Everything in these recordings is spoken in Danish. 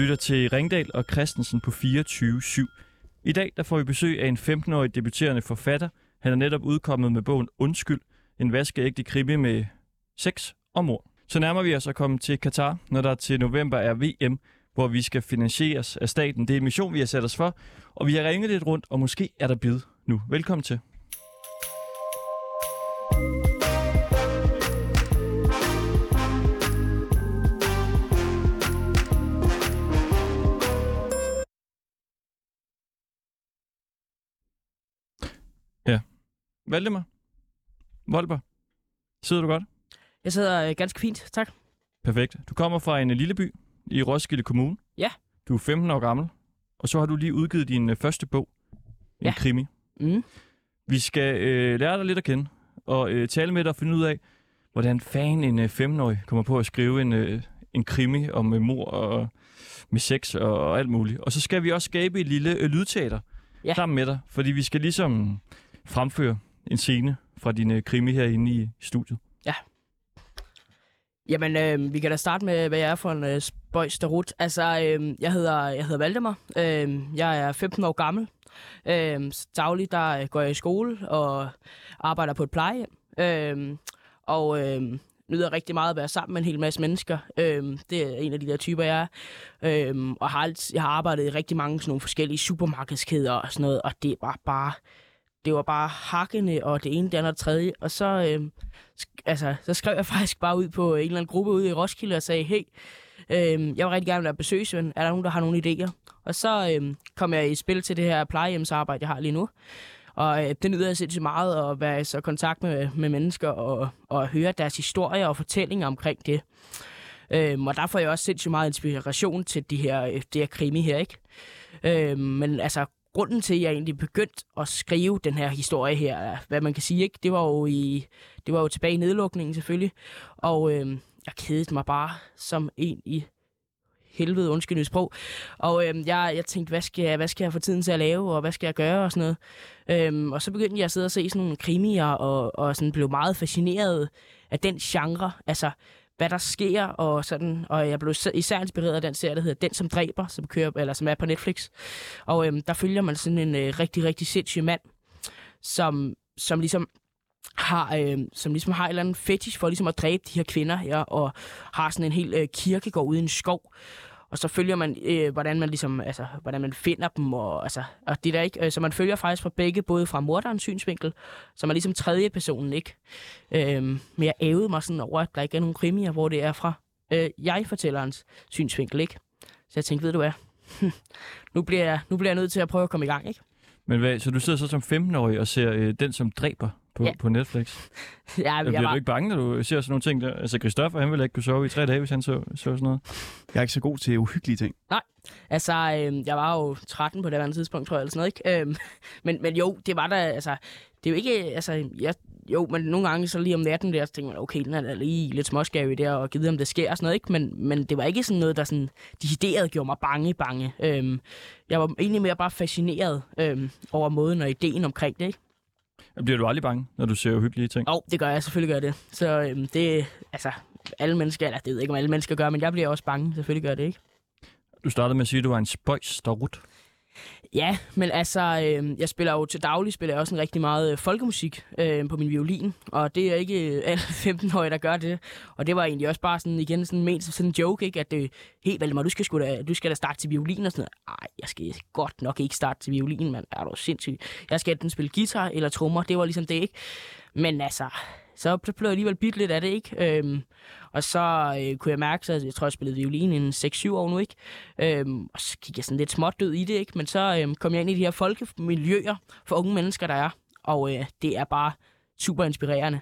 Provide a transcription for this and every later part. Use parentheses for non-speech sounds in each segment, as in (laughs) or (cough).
Lytter til Ringdal og Christensen på 24.7. I dag der får vi besøg af en 15-årig debuterende forfatter. Han er netop udkommet med bogen Undskyld, en vaskeægte krimi med sex og mor. Så nærmer vi os at komme til Katar, når der til november er VM, hvor vi skal finansieres af staten. Det er en mission, vi har sat os for, og vi har ringet lidt rundt, og måske er der bid nu. Velkommen til. Valdemar. Volper. Sidder du godt? Jeg sidder øh, ganske fint, tak. Perfekt. Du kommer fra en øh, lille by i Roskilde Kommune. Ja. Du er 15 år gammel, og så har du lige udgivet din øh, første bog, en Ja. krimi. Mm. Vi skal øh, lære dig lidt at kende, og øh, tale med dig og finde ud af, hvordan fanden en øh, 15-årig kommer på at skrive en, øh, en krimi om øh, mor og med sex og, og alt muligt. Og så skal vi også skabe et lille øh, lydteater Ja. sammen med dig, fordi vi skal ligesom fremføre en scene fra din øh, krimi herinde i studiet. Ja. Jamen, øh, vi kan da starte med, hvad jeg er for en øh, spøjs derud. Altså, øh, jeg, hedder, jeg hedder Valdemar. Øh, jeg er 15 år gammel. Øh, dagligt der øh, går jeg i skole og arbejder på et plejehjem. Øh, og øh, nyder rigtig meget at være sammen med en hel masse mennesker. Øh, det er en af de der typer, jeg er. Øh, og har alt, jeg har arbejdet i rigtig mange sådan nogle forskellige supermarkedskæder og sådan noget, og det var bare det var bare hakkende, og det ene, det andet og det tredje. Og så, øh, sk- altså, så skrev jeg (laughs) faktisk bare ud på en eller anden gruppe ude i Roskilde og sagde, hey, øh, jeg vil rigtig gerne være besøgsven. Er der nogen, der har nogle idéer? Og så øh, kom jeg i spil til det her plejehjemsarbejde, jeg har lige nu. Og øh, det nyder jeg sindssygt meget at være i så kontakt med, med mennesker og, og høre deres historier og fortællinger omkring det. Øhm, og der får jeg også sindssygt meget inspiration til de her, øh, det her krimi her, ikke? Øhm, men altså, grunden til, at jeg egentlig begyndte at skrive den her historie her, hvad man kan sige, ikke? Det var jo, i, det var jo tilbage i nedlukningen selvfølgelig. Og øh, jeg kedede mig bare som en i helvede, undskyld mit sprog. Og øh, jeg, jeg tænkte, hvad skal, jeg, hvad skal jeg få tiden til at lave, og hvad skal jeg gøre, og sådan noget. Øhm, og så begyndte jeg at sidde og se sådan nogle krimier, og, og sådan blev meget fascineret af den genre. Altså, hvad der sker, og sådan. Og jeg blev især- inspireret af den serie, der hedder Den, som dræber, som, kører, eller som er på Netflix. Og øhm, der følger man sådan en øh, rigtig, rigtig sindssyg mand, som, som ligesom har, øh, som ligesom har en eller anden fetish for ligesom at dræbe de her kvinder her, og har sådan en hel øh, kirkegård ude i en skov. Og så følger man, øh, hvordan man ligesom, altså, hvordan man finder dem, og, altså, og det der ikke, øh, så man følger faktisk fra begge, både fra morderens synsvinkel, som er ligesom tredje personen, ikke? Øh, men jeg ævede mig sådan over, at der ikke er nogen krimier, hvor det er fra øh, jeg-fortællerens synsvinkel, ikke? Så jeg tænkte, ved du hvad, (laughs) nu bliver, jeg, nu bliver jeg nødt til at prøve at komme i gang, ikke? Men hvad, så du sidder så som 15-årig og ser øh, Den, som dræber på, Ja. på Netflix? (laughs) Ja, Jeg bliver du ikke bange, når du ser sådan nogle ting der? Altså, Christoffer, han ville ikke kunne sove i tre dage, hvis han så, så sådan noget. Jeg er ikke så god til uhyggelige ting. Altså, øh, jeg var jo 13 på det andet tidspunkt, tror jeg, eller sådan noget, ikke? Øh, (laughs) men, men jo, det var da, altså, det er jo ikke, altså, jeg, jo, men nogle gange så lige om natten der, så tænker man, okay, den er da lige lidt småskærig der, og givet om det sker og sådan noget, ikke? Men, men det var ikke sådan noget, der sådan, decideret gjorde mig bange, bange. Øh, jeg var egentlig mere bare fascineret øh, over måden og ideen omkring det, ikke? Bliver du aldrig bange, når du ser uhyggelige ting? Jo, det gør jeg, selvfølgelig gør jeg det. Så øh, det, altså, alle mennesker, eller det ved jeg ikke, om alle mennesker gør, men jeg bliver også bange, selvfølgelig gør jeg det, ikke? Du startede med at sige, at du var en spøjs derut. Ja, men altså, øh, jeg spiller jo til daglig, spiller jeg også en rigtig meget øh, folkemusik øh, på min violin, og det er ikke øh, alle (laughs) 15-årige, der gør det. Og det var egentlig også bare sådan, igen, sådan ment som sådan en joke, ikke? At øh, det, helt Valdemar, du skal, sgu da, du skal da starte til violin og sådan noget. Ej, jeg skal godt nok ikke starte til violin, mand. Er du sindssyg? Jeg skal enten spille guitar eller trommer, det var ligesom det, ikke? Men altså, så blev jeg alligevel bidt lidt af det, ikke? Øhm, og så øh, kunne jeg mærke, så jeg tror, jeg spillede violin i 6-7 år nu, ikke? Øhm, og så gik jeg sådan lidt småt død i det, ikke? Men så øhm, kom jeg ind i de her folkemiljøer for unge mennesker, der er. Og øh, det er bare super inspirerende.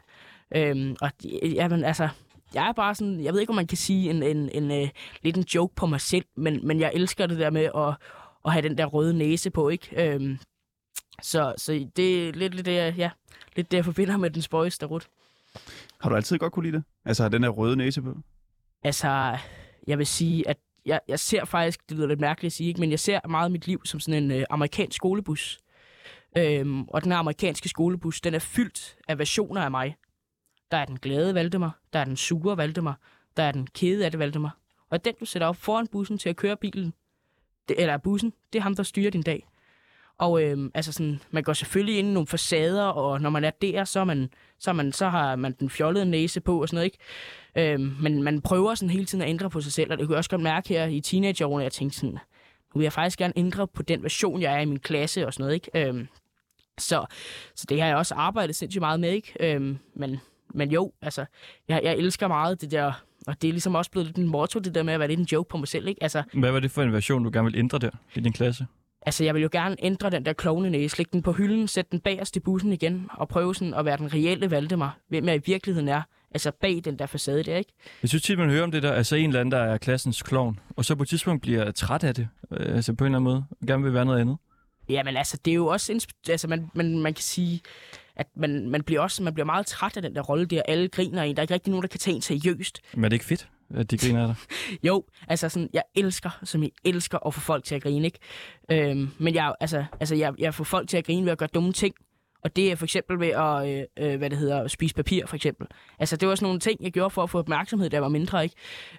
Øhm, og ja, jamen, altså, jeg er bare sådan, jeg ved ikke, om man kan sige en, en, en, øh, lidt en joke på mig selv, men, men jeg elsker det der med at, at have den der røde næse på, ikke? Øhm, så, så det er lidt, lidt, det, jeg- ja, lidt det, jeg forbinder med den spøjs derud. Har du altid godt kunne lide det? Altså har den der røde næse på? Altså, jeg vil sige, at jeg, jeg ser faktisk, det lyder lidt mærkeligt at sige, ikke, men jeg ser meget mit liv som sådan en øh, amerikansk skolebus. Øhm, og den her amerikanske skolebus, den er fyldt af versioner af mig. Der er den glade Valdemar, der er den sure Valdemar, der er den kede af det Valdemar, Og den, du sætter op foran bussen til at køre bilen, det, eller bussen, det er ham, der styrer din dag. Og øhm, altså sådan, man går selvfølgelig ind i nogle facader, og når man er der, så, er man, så, er man, så har man den fjollede næse på og sådan noget, ikke? Øhm, men man prøver sådan hele tiden at ændre på sig selv, og det kunne jeg også godt mærke her i teenageårene, at jeg tænkte sådan, nu vil jeg faktisk gerne ændre på den version, jeg er i min klasse og sådan noget, ikke? Øhm, så, så det har jeg også arbejdet sindssygt meget med, ikke? Øhm, men, men jo, altså, jeg, jeg elsker meget det der, og det er ligesom også blevet lidt en motto, det der med at være lidt en joke på mig selv, ikke? Altså, Hvad var det for en version, du gerne ville ændre der i din klasse? Altså, jeg vil jo gerne ændre den der klovnenæse, lægge den på hylden, sætte den bagerst i bussen igen, og prøve sådan at være den reelle Valdemar, hvem jeg i virkeligheden er. Altså bag den der facade der, ikke? Jeg synes tit, man hører om det der, altså en eller anden, der er klassens klovn, og så på et tidspunkt bliver træt af det, øh, altså på en eller anden måde, og gerne vil være noget andet. Jamen altså, det er jo også... Altså, man, man, man kan sige, at man, man, bliver også man bliver meget træt af den der rolle der. Alle griner en. Der er ikke rigtig nogen, der kan tage en seriøst. Men er det ikke fedt, at de griner af dig? (laughs) Jo, altså sådan, jeg elsker, som jeg elsker at få folk til at grine, ikke? Øhm, men jeg, altså, altså, jeg, jeg får folk til at grine ved at gøre dumme ting. Og det er for eksempel ved at, øh, øh, hvad det hedder, spise papir, for eksempel. Altså, det var sådan nogle ting, jeg gjorde for at få opmærksomhed, da jeg var mindre, ikke?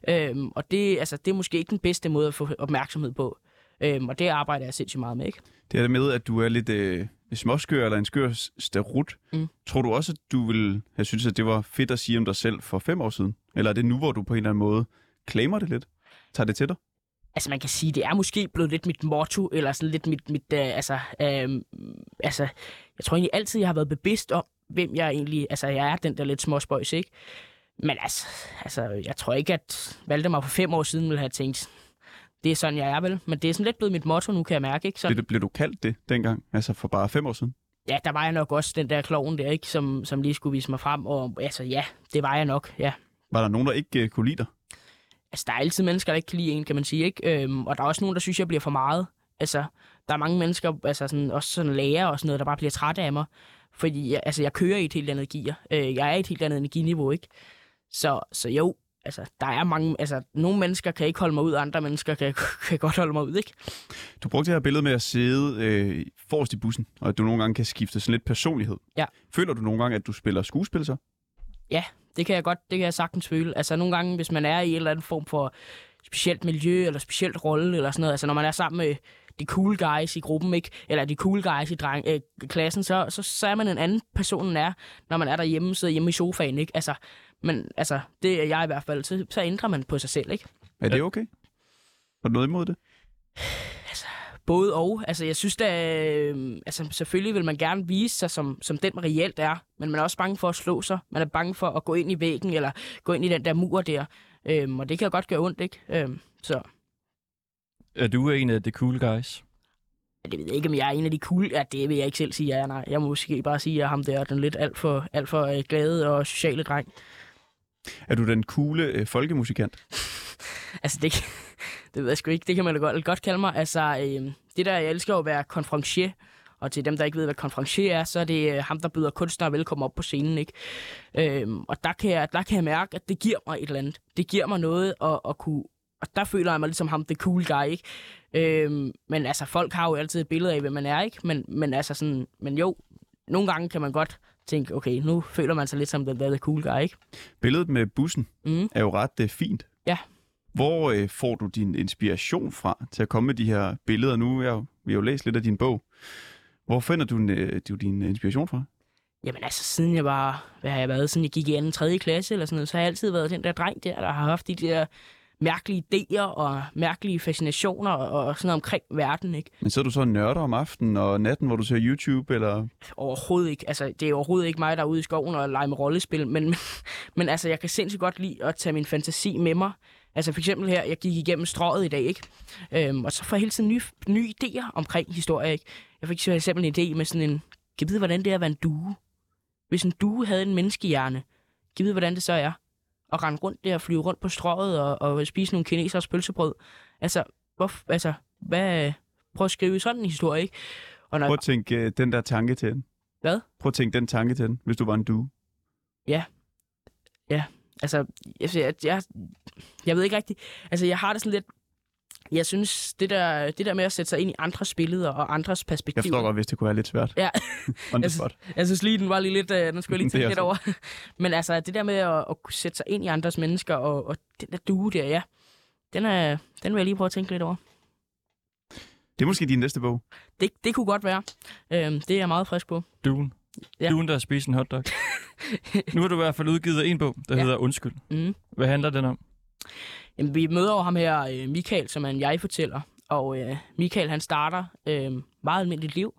Øhm, og det, altså, det er måske ikke den bedste måde at få opmærksomhed på. Øhm, og det arbejder jeg sindssygt meget med, ikke? Det er det med, at du er lidt øh, småskør eller en skør starut. Mm. Tror du også, at du ville have synes, at det var fedt at sige om dig selv for fem år siden? Eller er det nu, hvor du på en eller anden måde claimer det lidt? Tager det til dig? Altså, man kan sige, det er måske blevet lidt mit motto, eller sådan lidt mit, mit øh, altså, øh, altså, jeg tror egentlig altid, jeg har været bevidst om, hvem jeg egentlig, altså, jeg er den der lidt småspøjs, ikke? Men altså, altså, jeg tror ikke, at Valdemar for fem år siden ville have tænkt, det er sådan, jeg er vel. Men det er sådan lidt blevet mit motto nu, kan jeg mærke, ikke? Så, Blev, blev du kaldt det dengang? Altså for bare fem år siden? ja, der var jeg nok også den der kloven der, ikke? Som, som lige skulle vise mig frem, og altså, ja, det var jeg nok, ja. Var der nogen, der ikke øh, kunne lide dig? altså, der er altid mennesker, der ikke kan lide en, kan man sige, ikke? Øhm, og der er også nogen, der synes, jeg bliver for meget. Altså, der er mange mennesker, altså sådan, også sådan læger og sådan noget, der bare bliver trætte af mig. Fordi jeg, altså, jeg kører i et helt andet gear. Øh, jeg er i et helt andet energiniveau, ikke? Så, så jo, altså, der er mange, altså, nogle mennesker kan ikke holde mig ud, andre mennesker kan, (laughs) kan godt holde mig ud, ikke? Du brugte det her billede med at sidde øh, forrest i bussen, og at du nogle gange kan skifte sådan lidt personlighed. Ja. Føler du nogle gange, at du spiller skuespil så? Det kan jeg godt, det kan jeg sagtens føle. Altså nogle gange, hvis man er i en eller anden form for specielt miljø, eller specielt rolle, eller sådan noget, altså når man er sammen med de cool guys i gruppen, ikke? eller de cool guys i dreng, øh, klassen, så, så, så er man en anden person, end er, når man er derhjemme, sidder hjemme i sofaen, ikke? Altså, men altså, det er jeg i hvert fald, så, så ændrer man på sig selv, ikke? Er det okay? Har du noget imod det? Både og. Altså, jeg synes da, øh, altså, selvfølgelig vil man gerne vise sig som, som den, man reelt er, men man er også bange for at slå sig. Man er bange for at gå ind i væggen, eller gå ind i den der mur der. Øhm, og det kan jo godt gøre ondt, ikke? Øhm, så Er du en af de cool guys? ja, det ved jeg ikke, om jeg er en af de cool. Ja, det vil jeg ikke selv sige, jeg er. Nej, jeg må måske bare sige, at jeg er ham der, den lidt alt for, alt for øh, glade og sociale dreng. Er du den coole øh, folkemusikant? (laughs) Altså, det, (laughs) det ved jeg sgu ikke. Det kan man da godt, godt kalde mig. Altså, øh, det der, jeg elsker at være konferencier. Og til dem, der ikke ved, hvad konferencier er, så er det øh, ham, der byder kunstnere velkommen op på scenen. Ikke? Øhm, og der kan, jeg, der kan jeg mærke, at det giver mig et eller andet. Det giver mig noget at, at kunne... Og der føler jeg mig lidt som ham, the cool guy, ikke? Øhm, men altså, folk har jo altid et billede af, hvem man er, ikke? Men, men altså sådan... Men jo, nogle gange kan man godt tænke, okay, nu føler man sig lidt som den der the cool guy, ikke? Billedet med bussen Mm. er jo ret øh, fint. Ja. Hvor øh, får du din inspiration fra til at komme med de her billeder? Nu jeg, vi har jo læst lidt af din bog. Hvor finder du, din, øh, din inspiration fra? Jamen altså, siden jeg var, hvad har jeg været, siden jeg gik i anden, tredje klasse eller sådan noget, så har jeg altid været den der dreng der, der har haft de der mærkelige idéer og mærkelige fascinationer og, og sådan noget omkring verden, ikke? Men så er du så nørder om aftenen og natten, hvor du ser YouTube, eller... Overhovedet ikke. Altså, det er overhovedet ikke mig, der er ude i skoven og leger med rollespil, men, men, men altså, jeg kan sindssygt godt lide at tage min fantasi med mig. Altså for eksempel her, jeg gik igennem strøget i dag, ikke? Øhm, og så får jeg hele tiden nye, nye idéer omkring historie, ikke? Jeg fik for eksempel en idé med sådan en, kan vide, hvordan det er at være en due? Hvis en due havde en menneskehjerne, kan vide, hvordan det så er? At rende rundt der og flyve rundt på strøget og, og spise nogle kinesers pølsebrød. Altså, hvor, altså, hvad, prøv at skrive sådan en historie, ikke? Og når, Prøv at tænke øh, den der tanke til den. Hvad? Prøv at tænke den tanke til den, hvis du var en due. Altså, jeg, jeg, jeg, jeg ved ikke rigtigt. Altså, jeg har det sådan lidt... Jeg synes, det der, det der med at sætte sig ind i andres billeder og andres Jeg perspektiver... forstår godt, hvis det kunne være lidt svært. Ja. (laughs) On Jeg spot. Jeg synes lige, den var lige lidt... Øh, den skulle jeg lige (laughs) tænke lidt over. (laughs) Men altså, det der med at, at kunne sætte sig ind i andres mennesker og, og den der due der, ja. den, er, den vil jeg lige prøve at tænke lidt over. Det er måske din næste bog. Det, det kunne godt være. Øhm, det er jeg meget frisk på. Duen. Ja. Duen, der har spist en hotdog. nu har du i hvert fald udgivet en bog, der ja. hedder Undskyld. Mm. Hvad handler den om? Jamen, vi møder jo ham her, øh, Michael, som er en jeg-fortæller. Og øh, Michael, han starter øh, meget almindeligt liv.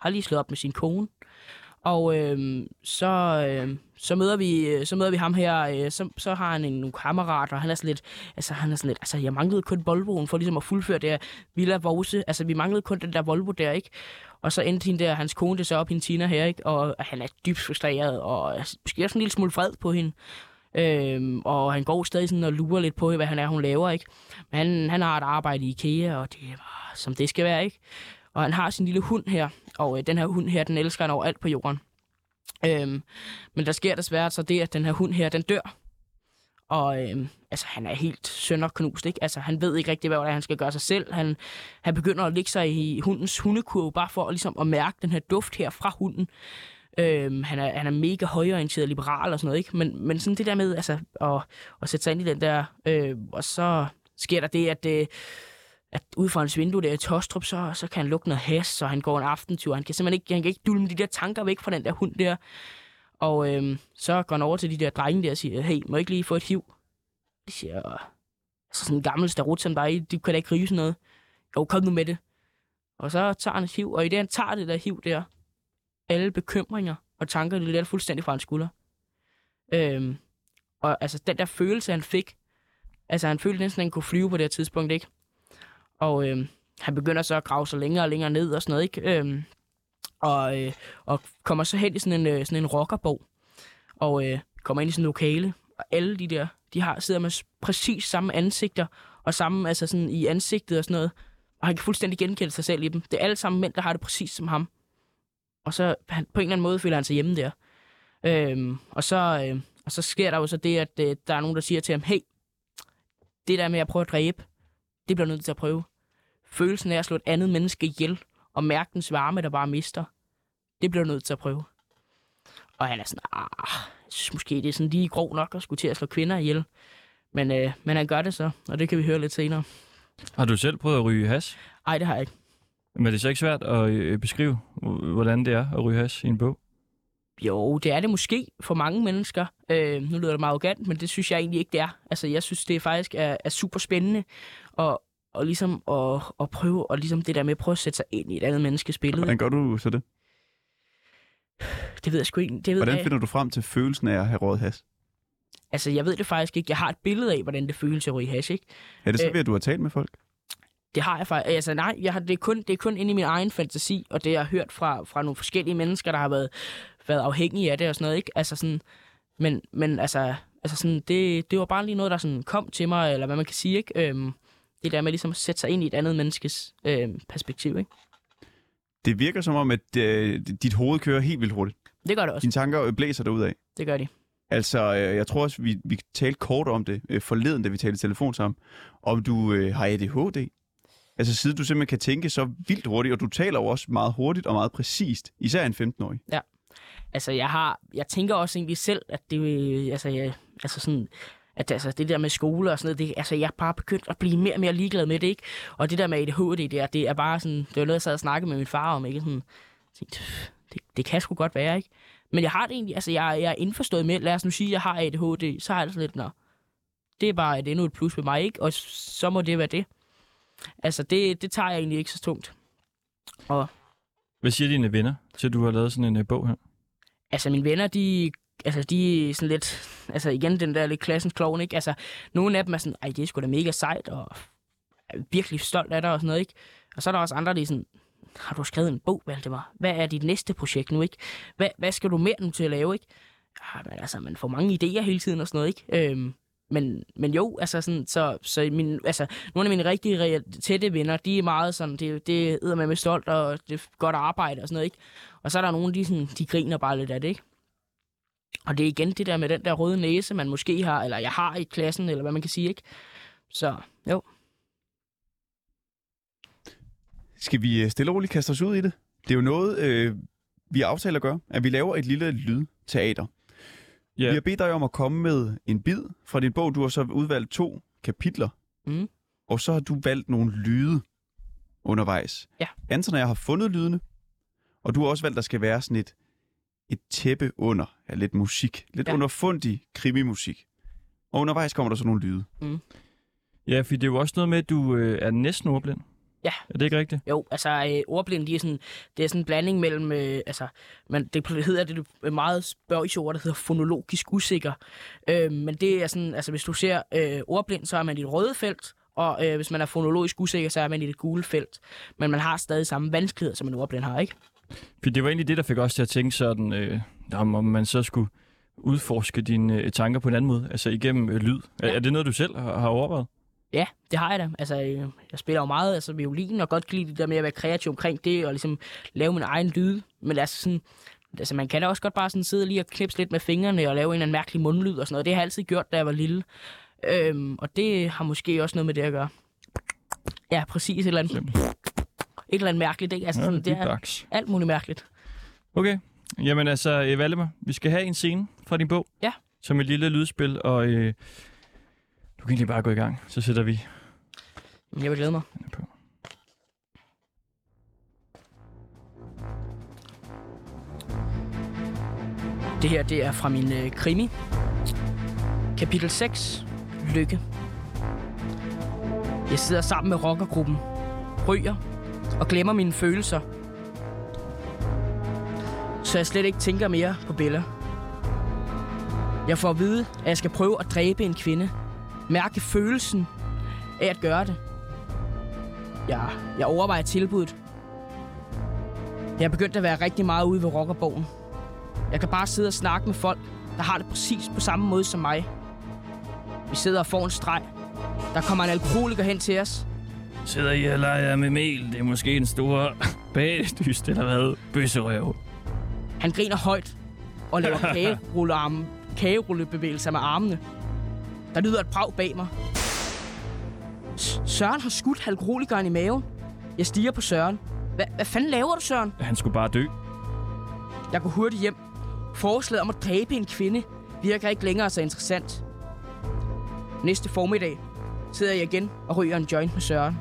Har lige slået op med sin kone. Og øh, så, øh, så, møder vi, øh, så møder vi ham her, øh, så, så har han en, nogle kammerater, og han er sådan lidt, altså han er sådan lidt, altså jeg manglede kun Volvoen for ligesom at fuldføre det her Villa Vose, altså vi manglede kun den der Volvo der, ikke? Og så endte hende der, hans kone, det så op, hende Tina her, ikke? Og han er dybt frustreret, og altså, måske også en lille smule fred på hende. Øhm, og han går stadig sådan og lurer lidt på, hvad han er, hun laver, ikke? Men han, han har et arbejde i IKEA, og det er som det skal være, ikke? Og han har sin lille hund her, og øh, den her hund her, den elsker han over alt på jorden. Øhm, men der sker desværre så det, at den her hund her, den dør. Og øhm, altså, han er helt sønderknust, ikke? Altså, han ved ikke rigtig, hvad han skal gøre sig selv. Han, han begynder at ligge sig i hundens hundekurve, bare for ligesom, at mærke den her duft her fra hunden. Øhm, han, er, han er mega højorienteret liberal og sådan noget, ikke? Men, men sådan det der med altså, at, at sætte sig ind i den der... Øh, og så sker der det, at, øh, at ud fra hans vindue der i Tostrup, så, så kan han lukke noget has, så han går en aftentur. Han kan simpelthen ikke, han kan ikke dulme de der tanker væk fra den der hund der. Og øh, så går han over til de der drenge der og siger, hey, må jeg ikke lige få et hiv? De siger, altså sådan en gammel starut som dig, du kan da ikke rive sådan noget. Jo, kom nu med det. Og så tager han et hiv, og i det han tager det der hiv der, alle bekymringer og tanker, det lærte fuldstændig fra hans skulder. Øhm, og altså den der følelse, han fik, altså han følte næsten, at han kunne flyve på det her tidspunkt, ikke? Og øhm, han begynder så at grave sig længere og længere ned og sådan noget, ikke? Øhm, og, øh, og kommer så hen i sådan en, øh, sådan en rockerborg, og øh, kommer ind i sådan en lokale, og alle de der, de har sidder med præcis samme ansigter, og samme, altså sådan i ansigtet og sådan noget, og han kan fuldstændig genkende sig selv i dem. Det er alle sammen mænd, der har det præcis som ham. Og så han, på en eller anden måde føler han sig hjemme der. Øhm, og, så, øh, og så sker der jo så det, at øh, der er nogen, der siger til ham, hey, det der med at prøve at dræbe, det bliver nødt til at prøve. Følelsen af at slå et andet menneske ihjel, og mærke dens varme, der bare mister, det bliver nødt til at prøve. Og han er sådan, ah, måske, det er sådan lige grov nok at skulle til at slå kvinder ihjel. Men, øh, men han gør det så, og det kan vi høre lidt senere. Har du selv prøvet at ryge has? Ej, det har jeg ikke. Men er det så ikke svært at øh, beskrive, hvordan det er at ryge has i en bog? Jo, det er det måske for mange mennesker. Øh, nu lyder det meget arrogant, men det synes jeg egentlig ikke, det er. Altså, jeg synes, det faktisk er, er super spændende og, og ligesom at, at prøve, og ligesom det der med at prøve at sætte sig ind i et andet menneskes billede. Hvordan gør du så det? Det ved jeg sgu ikke. Det ved Hvordan jeg, finder du frem til følelsen af at have råd has? Altså, jeg ved det faktisk ikke. Jeg har et billede af, hvordan det føles at ryge hash, ikke? Er det så Øh. ved, at du har talt med folk? Det har jeg faktisk. Altså nej, jeg har, det, er kun, det er kun inde i min egen fantasi, og det jeg har hørt fra, fra nogle forskellige mennesker, der har været, været afhængige af det og sådan noget, ikke? Altså sådan, men, men altså, altså sådan, det, det var bare lige noget, der sådan kom til mig, eller hvad man kan sige, ikke? Øhm, det der med ligesom at sætte sig ind i et andet menneskes øhm, perspektiv, ikke? Det virker som om, at øh, dit hoved kører helt vildt hurtigt. Det gør det også. Dine tanker øh, blæser derud af. Det gør de. Altså, øh, jeg tror også, vi, vi talte kort om det øh, forleden, da vi talte i telefon sammen, om du øh, har ADHD. Altså, siden du simpelthen kan tænke så vildt hurtigt, og du taler jo også meget hurtigt og meget præcist, især en 15-årig. Ja. Altså, jeg har, jeg tænker også egentlig selv, at det, altså, jeg, altså sådan, at altså, det der med skole og sådan noget, det, altså, jeg er bare begyndt at blive mere og mere ligeglad med det, ikke? Og det der med ADHD, det er, det er bare sådan, det var noget, jeg sad og snakkede med min far om, ikke? Sådan, tænkte, det, det kan sgu godt være, ikke? Men jeg har det egentlig, altså, jeg, jeg er indforstået med, lad os nu sige, at jeg har ADHD, så har jeg det sådan lidt, nå, det er bare et endnu et plus ved mig, ikke? Og så må det være det. Altså, det, det tager jeg egentlig ikke så tungt. Hvad siger dine venner til, at du har lavet sådan en uh, bog her? altså mine venner, de, altså, de er sådan lidt, altså igen den der lidt klassens klovn, ikke? Altså, nogle af dem er sådan, ej, det er sgu da mega sejt, og er virkelig stolt af dig og sådan noget, ikke? Og så er der også andre, der er sådan, har du skrevet en bog, Valdemar? Hvad er dit næste projekt nu, ikke? Hvad, hvad skal du mere nu til at lave, ikke? Ja, men altså, man får mange idéer hele tiden og sådan noget, ikke? Øhm, men, men jo, altså sådan, så, så min, altså, nogle af mine rigtig tætte venner, de er meget sådan, det, det æder med med stolt, og det er godt arbejde og sådan noget, ikke? Og så er der nogen, de, sådan, de griner bare lidt af det, ikke? Og det er igen det der med den der røde næse, man måske har, eller jeg har i klassen, eller hvad man kan sige, ikke? Så jo, Skal vi øh, stille og roligt kaste os ud i det? Det er jo noget, øh, vi aftaler at gøre, at vi laver et lille lydteater. Ja. Vi har bedt dig om at komme med en bid fra din bog. Du har så udvalgt to kapitler Mhm. Og så har du valgt nogle lyde undervejs. Ja. Anton og jeg har fundet lydene, og du har også valgt, at der skal være sådan et, et tæppe under af lidt musik. Lidt Ja. underfundig krimimusik. Og undervejs kommer der så nogle lyde. Ja, for det er jo også noget med, at du øh, er næsten ordblind. Ja. Er det ikke rigtigt? Jo, altså øh, ordblind, de er sådan, det er sådan en blanding mellem, øh, altså, man, det hedder det et meget spørgsmål, der hedder fonologisk usikker. Øh, men det er sådan, altså hvis du ser øh, ordblind, så er man i det røde felt, og øh, hvis man er fonologisk usikker, så er man i det gule felt. Men man har stadig samme vanskeligheder, som en ordblind har, ikke? For det var egentlig det, der fik os til at tænke sådan, øh, om, om man så skulle udforske dine øh, tanker på en anden måde, altså igennem øh, lyd. Er, Ja. er det noget, du selv har, har overvejet? Ja, det har jeg da. Altså, øh, jeg spiller jo meget altså, violin, og godt kan lide det der med at være kreativ omkring det, og ligesom lave min egen lyd. Men altså, sådan, altså, man kan da også godt bare sådan sidde lige og knipse lidt med fingrene og lave en eller anden mærkelig mundlyd og sådan noget. Det har jeg altid gjort, da jeg var lille. Øhm, og det har måske også noget med det at gøre. Ja, præcis. Et eller andet, et eller andet mærkeligt, ikke? Altså, Ja, sådan, det er beatbox. alt muligt mærkeligt. Okay. Jamen altså, øh, Valdemar, vi skal have en scene fra din bog. Ja. Som et lille lydspil, og øh, du kan egentlig bare gå i gang. Så sætter vi Jeg vil glæde mig. på. Det her, det er fra min øh, krimi. Kapitel 6. Lykke. Jeg sidder sammen med rockergruppen, ryger og glemmer mine følelser. Så jeg slet ikke tænker mere på Bella. Jeg får at vide, at jeg skal prøve at dræbe en kvinde. Mærke følelsen af at gøre det. Jeg, jeg overvejer tilbuddet. Jeg er begyndt at være rigtig meget ude ved rockerbogen. Jeg kan bare sidde og snakke med folk, der har det præcis på samme måde som mig. Vi sidder og får en streg. Der kommer en alkoholiker hen til os. Sidder I og leger med mel? Det er måske en stor (laughs) bagdyst, eller hvad? Bøsserøv. Han griner højt og laver (laughs) kagerullearme, kagerullebevægelser med armene. Der lyder et brag bag mig. S- Søren har skudt alkoholikeren i maven. Jeg stiger på Søren. Hva, hvad fanden laver du, Søren? Han skulle bare dø. Jeg går hurtigt hjem. Forslaget om at dræbe en kvinde virker ikke længere så interessant. Næste formiddag sidder jeg igen og ryger en joint med Søren.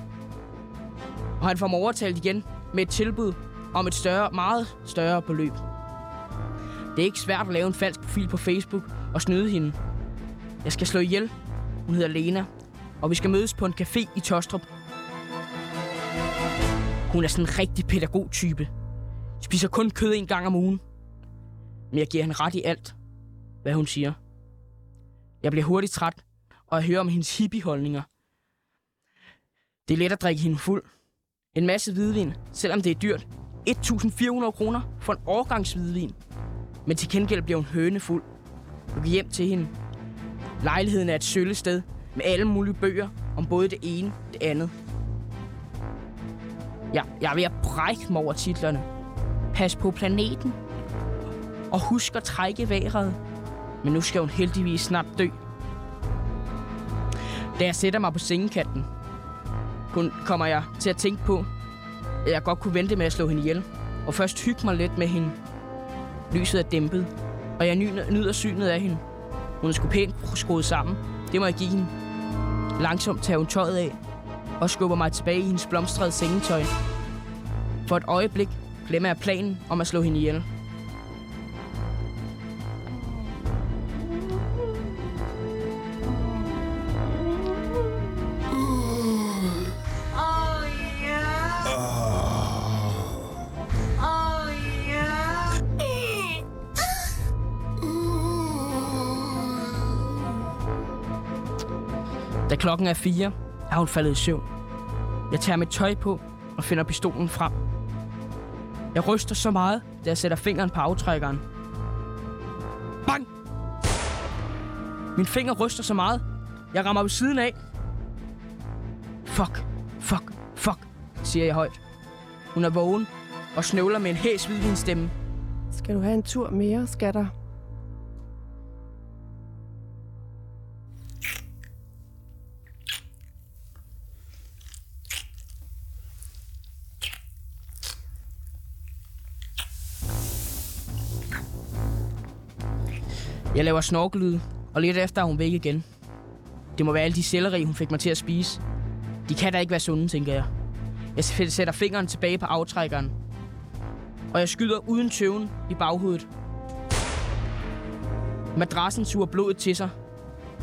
Og han får mig overtalt igen med et tilbud om et større, meget større beløb. Det er ikke svært at lave en falsk profil på Facebook og snyde hende. Jeg skal slå ihjel. Hun hedder Lena. Og vi skal mødes på en café i Tostrup. Hun er sådan en rigtig pædagogtype. Spiser kun kød en gang om ugen. Men jeg giver hende ret i alt, hvad hun siger. Jeg bliver hurtigt træt, og jeg hører om hendes hippieholdninger. Det er let at drikke hende fuld. En masse hvidvin, selvom det er dyrt. 1.400 kroner for en årgangshvidvin. Men til gengæld bliver hun hønefuld. Du går hjem til hende. Lejligheden er et søllested med alle mulige bøger om både det ene og det andet. Ja, jeg er ved at brække mig over titlerne. Pas på planeten. Og husk at trække vejret. Men nu skal hun heldigvis snart dø. Da jeg sætter mig på sengekanten, kun kommer jeg til at tænke på, at jeg godt kunne vente med at slå hende ihjel. Og først hygge mig lidt med hende. Lyset er dæmpet, og jeg nyder synet af hende. Hun er sgu pænt skruet sammen. Det må jeg give hende. Langsomt tager hun tøjet af og skubber mig tilbage i hendes blomstrede sengetøj. For et øjeblik glemmer jeg planen om at slå hende ihjel. Da klokken er fire, er hun faldet i søvn. Jeg tager mit tøj på og finder pistolen frem. Jeg ryster så meget, da jeg sætter fingeren på aftrækkeren. Bang! Min finger ryster så meget, jeg rammer ved siden af. Fuck, fuck, fuck, siger jeg højt. Hun er vågen og snøvler med en hæs stemme. Skal du have en tur mere, skatter? Jeg laver snorkelyde, og lidt efter er hun væk igen. Det må være alle de selleri, hun fik mig til at spise. De kan da ikke være sunde, tænker jeg. Jeg sætter fingeren tilbage på aftrækkeren. Og jeg skyder uden tøven i baghovedet. Madrassen suger blodet til sig.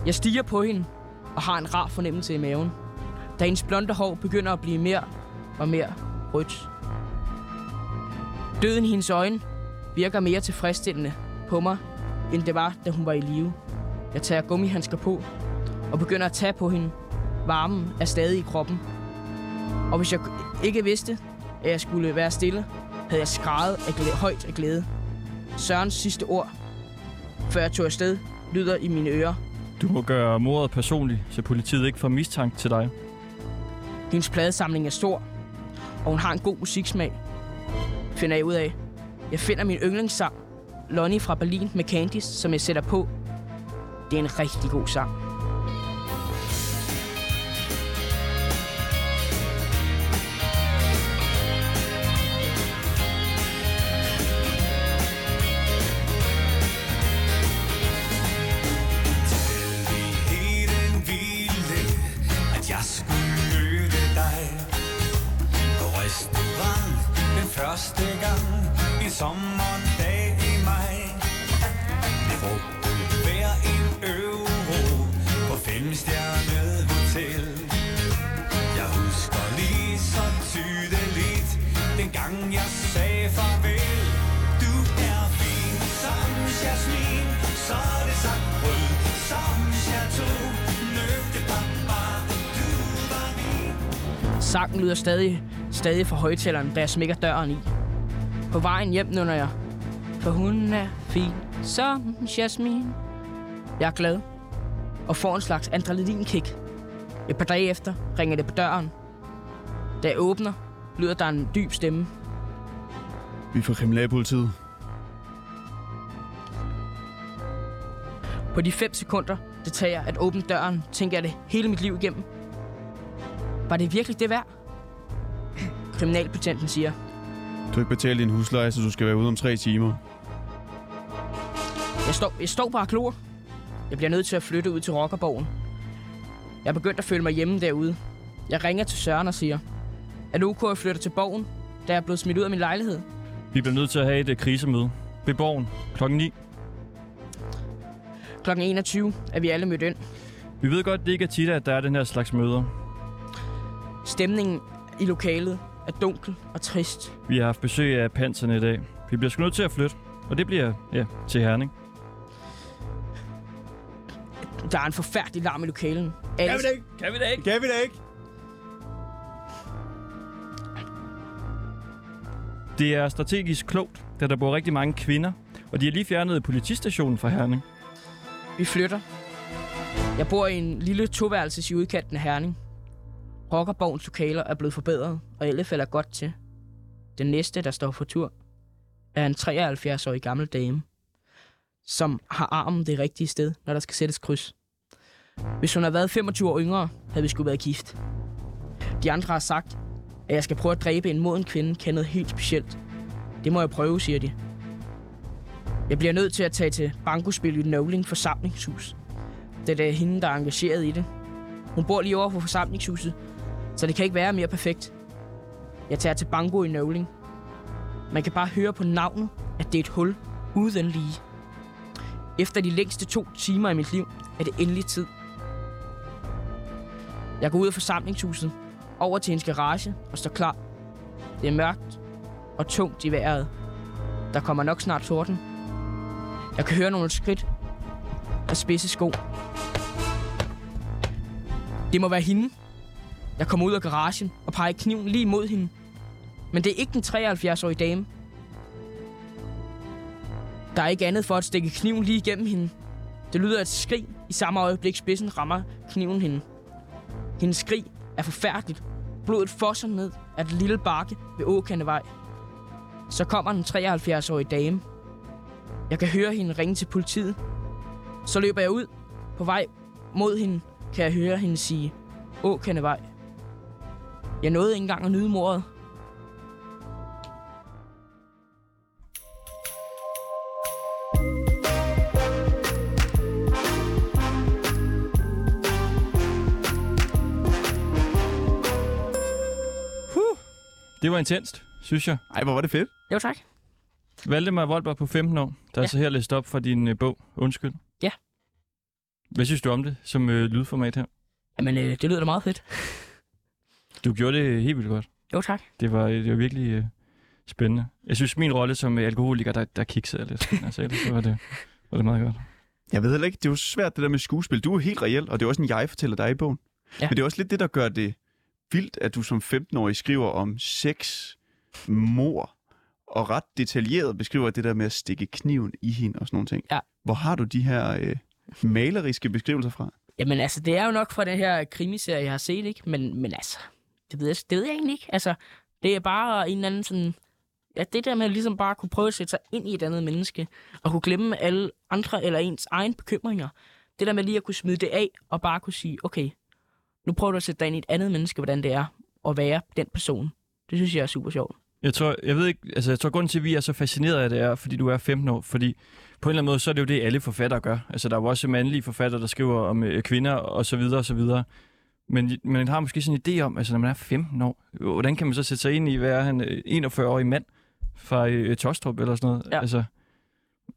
Jeg stiger på hende og har en rar fornemmelse i maven. Da hendes blonde hår begynder at blive mere og mere rødt. Døden i hendes øjne virker mere tilfredsstillende på mig, end det var, da hun var i live. Jeg tager gummihandsker på og begynder at tage på hende. Varmen er stadig i kroppen. Og hvis jeg ikke vidste, at jeg skulle være stille, havde jeg skrejet af glæde, højt af glæde. Sørens sidste ord, før jeg tog afsted, lyder i mine ører. Du må gøre mordet personligt, så politiet ikke får mistanke til dig. Hendes pladesamling er stor, og hun har en god musiksmag, finder jeg ud af. Jeg finder min yndlingssang, Lonnie fra Berlin med Candice, som jeg sætter på. Det er en rigtig god sang. Stadig, stadig fra højtaleren, da jeg smækker døren i. På vejen hjem nunner jeg. For hun er fin som Jasmin. Jeg er glad og får en slags adrenalinkick. Et par dage efter ringer det på døren. Da jeg åbner, lyder der en dyb stemme. Vi er fra Kriminalpolitiet. På de 5 sekunder, det tager at åbne døren, tænker jeg det hele mit liv igennem. Var det virkelig det værd? Kriminalbetjenten siger. Du har ikke betalt din husleje, så du skal være ude om tre timer. Jeg står, jeg står bare og klor. Jeg bliver nødt til at flytte ud til Rockerborgen. Jeg er begyndt at føle mig hjemme derude. Jeg ringer til Søren og siger, er det ok, at jeg flytter til borgen, da jeg er blevet smidt ud af min lejlighed? Vi bliver nødt til at have et øh, krisemøde. Ved borgen klokken 9. Klokken 21 er vi alle mødt ind. Vi ved godt, det ikke er tit, at der er den her slags møder. Stemningen i lokalet er dunkel og trist. Vi har haft besøg af panserne i dag. Vi bliver sgu nødt til at flytte. Og det bliver, ja, til Herning. Der er en forfærdelig larm i lokalen. Alle, ikke? Kan vi det ikke? Kan vi det ikke? Det er strategisk klogt, da der bor rigtig mange kvinder, og de har lige fjernet politistationen fra Herning. Vi flytter. Jeg bor i en lille toværelses i udkanten af Herning. Rockerborgens lokaler er blevet forbedret, og alle falder godt til. Den næste, der står for tur, er en 73-årig gammel dame, som har armen det rigtige sted, når der skal sættes kryds. Hvis hun havde været 25 år yngre, havde vi skulle været gift. De andre har sagt, at jeg skal prøve at dræbe en moden kvinde, kan noget helt specielt. Det må jeg prøve, siger de. Jeg bliver nødt til at tage til bankospil i Nowling forsamlingshus. Det er hende, der er engageret i det. Hun bor lige over for forsamlingshuset, så det kan ikke være mere perfekt. Jeg tager til Bango i Nøvling. Man kan bare høre på navnet, at det er et hul uden lige. Efter de længste to timer i mit liv, er det endelig tid. Jeg går ud af forsamlingshuset, over til hendes garage og står klar. Det er mørkt og tungt i vejret. Der kommer nok snart torden. Jeg kan høre nogle skridt og spidse sko. Det må være hende. Jeg kommer ud af garagen og peger kniven lige mod hende. Men det er ikke den 73-årige dame. Der er ikke andet for at stikke kniven lige igennem hende. Det lyder et skrig i samme øjeblik spidsen rammer kniven hende. Hendes skrig er forfærdeligt. Blodet fosser ned af et lille bakke ved Åkandevej. Så kommer den 73-årige dame. Jeg kan høre hende ringe til politiet. Så løber jeg ud. På vej mod hende kan jeg høre hende sige, Åkandevej. Jeg nåede ikke engang at nyde mordet. Det var intenst, synes jeg. Ej, hvor var det fedt. Jo, tak. Valdemar Voldberg på 15 år, der ja. er så her læst op fra din øh, bog, Undskyld. Ja. Hvad synes du om det som øh, lydformat her? Jamen, øh, det lyder da meget fedt. Du gjorde det helt vildt godt. Jo, tak. Det var, det var virkelig øh, spændende. Jeg synes, min rolle som øh, alkoholiker, der, der kiksede jeg lidt. Altså, ellers så var det, var det meget godt. Jeg ved heller ikke, det er jo svært det der med skuespil. Du er helt reel, og det er også en jeg fortæller dig i bogen. Ja. Men det er også lidt det, der gør det vildt, at du som 15-årig skriver om sex, mor, og ret detaljeret beskriver det der med at stikke kniven i hende og sådan nogle ting. Ja. Hvor har du de her øh, maleriske beskrivelser fra? Jamen, altså, det er jo nok fra den her krimiserie, jeg har set, ikke? Men, men altså, det ved, jeg, det ved jeg egentlig ikke. Altså, det er bare en eller anden sådan... Ja, det der med ligesom bare at kunne prøve at sætte sig ind i et andet menneske, og kunne glemme alle andre eller ens egen bekymringer. Det der med lige at kunne smide det af, og bare kunne sige, okay, nu prøver du at sætte dig ind i et andet menneske, hvordan det er at være den person. Det synes jeg er super sjovt. Jeg tror, jeg ved ikke, altså jeg tror, grunden til, at vi er så fascineret af det, er, fordi du er 15 år. Fordi på en eller anden måde, så er det jo det, alle forfattere gør. Altså, der er jo også mandlige forfattere, der skriver om øh, kvinder og så videre og så videre. Men man har måske sådan en idé om, altså når man er 15 år, hvordan kan man så sætte sig ind i, hvad er han, øh, 41-årig mand fra øh, Tostrup eller sådan noget? Ja. Altså,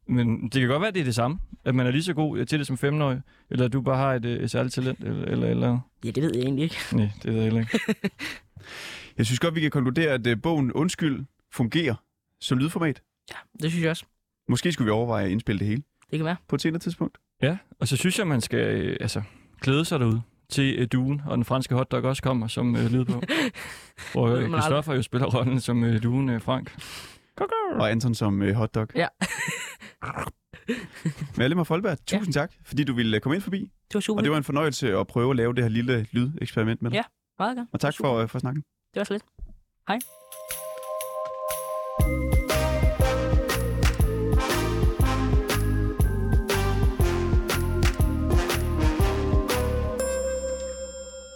men det kan godt være, at det er det samme. At man er lige så god øh, til det som 15-årig, eller at du bare har et, øh, et særligt talent, eller, eller, eller... Ja, det ved jeg egentlig ikke. Nej, det ved jeg heller ikke. (laughs) Jeg synes godt, vi kan konkludere, at øh, bogen Undskyld fungerer som lydformat. Ja, det synes jeg også. Måske skulle vi overveje at indspille det hele Det kan være. på et senere tidspunkt. Ja, og så synes jeg, man skal øh, altså, glæde sig derude til øh, duen, og den franske hotdog også kommer som øh, lyd på. (laughs) Hvor øh. Christoffer jo spiller rollen som øh, duen øh, Frank. Og Anton som øh, hotdog. Ja. (laughs) Valdemar Folberg, tusind tak, fordi du ville øh, komme ind forbi. Det var super. Og det var en fornøjelse at prøve at lave det her lille lydeksperiment med dig. Ja. meget godt. Og tak Super. for, øh, for snakken. Det var så lidt. Hej.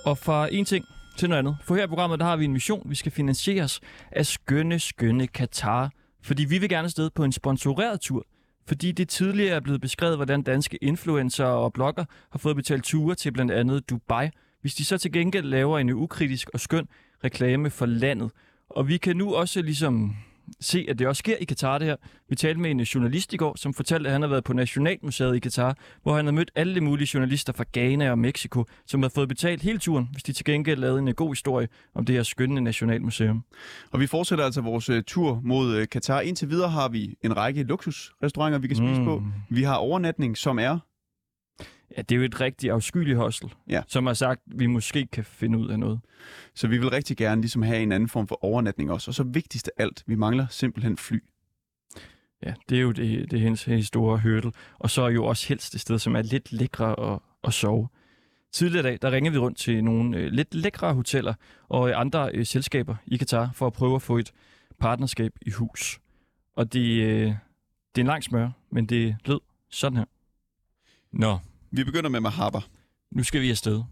Og fra en ting til noget andet. For her i programmet, der har vi en mission. Vi skal finansieres af skønne, skønne Katar. Fordi vi vil gerne sted på en sponsoreret tur. Fordi det tidligere er blevet beskrevet, hvordan danske influencer og blogger har fået betalt ture til blandt andet Dubai. Hvis de så til gengæld laver en ukritisk og skøn reklame for landet. Og vi kan nu også ligesom se, at det også sker i Katar det her. Vi talte med en journalist i går, som fortalte, at han har været på Nationalmuseet i Katar, hvor han har mødt alle mulige journalister fra Ghana og Mexico, som har fået betalt hele turen, hvis de til gengæld lavede en god historie om det her skønne nationalmuseum. Og vi fortsætter altså vores øh, tur mod øh, Katar. Indtil videre har vi en række luksusrestauranter, vi kan spise Mm. på. Vi har overnatning, som er... Ja, det er jo et rigtig afskyeligt hostel, Ja. som har sagt, at vi måske kan finde ud af noget. Så vi vil rigtig gerne ligesom have en anden form for overnatning også. Og så vigtigst af alt, vi mangler simpelthen fly. Ja, det er jo det, det er hendes, hendes store hurdle. Og så er jo også helst et sted, som er lidt lækre at, at sove. Tidligere i dag, der ringede vi rundt til nogle øh, lidt lækre hoteller og andre øh, selskaber i Katar for at prøve at få et partnerskab i hus. Og det, øh, det er en lang smør, men det lød sådan her. Nå, Vi begynder med Mahaba. nu skal vi afsted.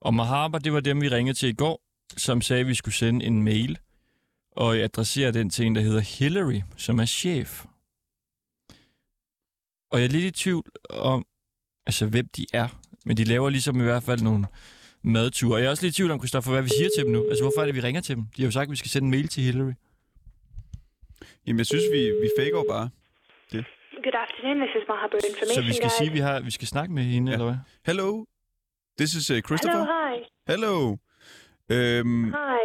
Og Mahaba, det var dem, vi ringede til i går, som sagde, at vi skulle sende en mail og adressere den til en, der hedder Hillary, som er chef. Og jeg er lidt i tvivl om, altså hvem de er. Men de laver ligesom i hvert fald nogle madture. Og jeg er også lidt i tvivl om, Christoffer, hvad vi siger til dem nu. Altså hvorfor er det, vi ringer til dem? De har jo sagt, at vi skal sende en mail til Hillary. Jamen, jeg synes, vi, vi faker bare. Good afternoon, this is Mahaba Information Så vi skal Guide. sige, vi, har, vi skal snakke med hende, Ja. eller hvad? Hello, this is uh, Christopher. Hello, hi. Hello. Um, Hi.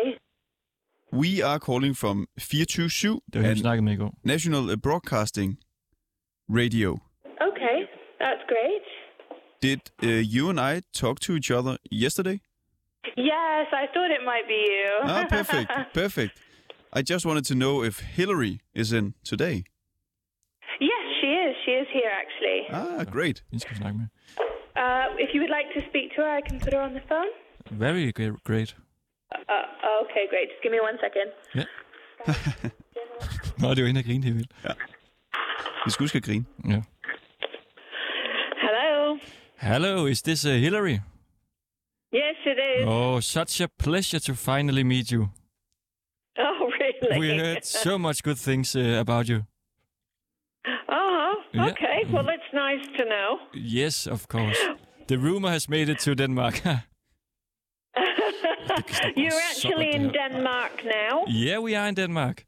we are calling from 24 Det var vi and snakkede med i går. National Broadcasting Radio. Okay, that's great. Did uh, you and I talk to each other yesterday? Yes, I thought it might be you. Ah, perfect, (laughs) perfect. I just wanted to know if Hillary is in today. Yes, she is. Here, actually. Ah, great. Hende skal vi snakke med. Uh, if you would like to speak to her, I can put her on the phone. Very ge- great. Uh, okay, great. Just give me one second. (laughs) Nå, det var hende, der grinede helt vildt. Vi skal huske at grine. Ja. Hello. Hello, is this uh, Hillary? Yes, it is. Oh, such a pleasure to finally meet you. Oh, really? We heard so much good things uh, about you. Yeah. Okay, well, that's nice to know. Yes, of course. The rumor has made it to Denmark. (laughs) You're actually in Denmark now. Yeah, we are in Denmark.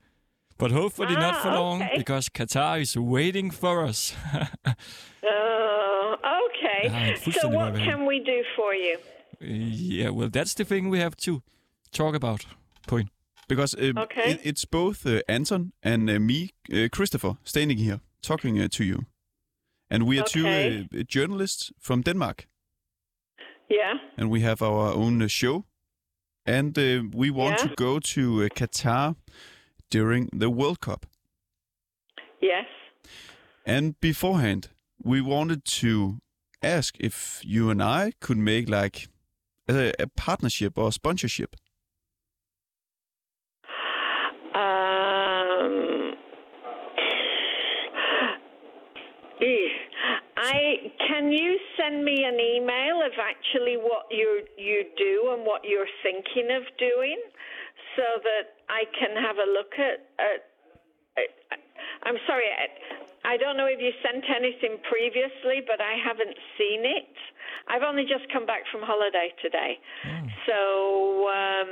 But hopefully not for Ah, long, okay. because Qatar is waiting for us. (laughs) Oh, okay. Ja, So what can we do for you? yeah, well, that's the thing we have to talk about. Point. Because uh, Okay. it, it's both uh, Anton and uh, me, uh, Christopher, standing here talking uh, to you. And we are Okay. two uh, journalists from Denmark. Yeah. and we have our own uh, show. And uh, we want Yeah. to go to uh, Qatar during the World Cup. Yes. And beforehand, we wanted to ask if you and I could make like a, a partnership or sponsorship. Um, eh, I can you send me an email of actually what you you do and what you're thinking of doing, so that I can have a look at. at, I'm sorry, I, I don't know if you sent anything previously, but I haven't seen it. I've only just come back from holiday today, so. Um,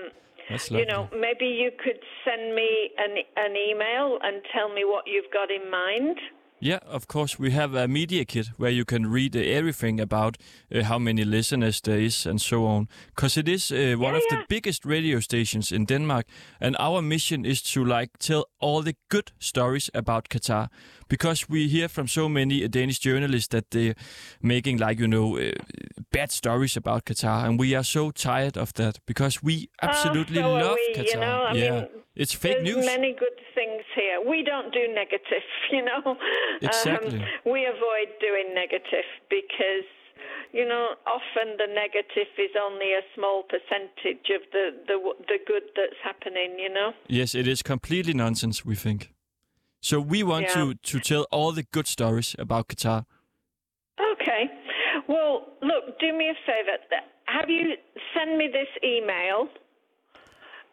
you know, maybe you could send me an an email and tell me what you've got in mind. Yeah, of course. We have a media kit where you can read uh, everything about uh, how many listeners there is and so on. Because it is uh, one Yeah, of the yeah. biggest radio stations in Denmark, and our mission is to like tell all the good stories about Qatar. Because we hear from so many Danish journalists that they're making like you know uh, bad stories about Qatar, and we are so tired of that because we absolutely Oh, so love we, you Qatar. know, I yeah, mean, it's fake There's news. many good things here. We don't do negative, (laughs) you know. Exactly. Um, we avoid doing negative because, you know, often the negative is only a small percentage of the, the the good that's happening. You know. Yes, it is completely nonsense, we think. So we want Yeah. to, to tell all the good stories about Qatar. Okay. Well, look, do me a favor. Have you send me this email,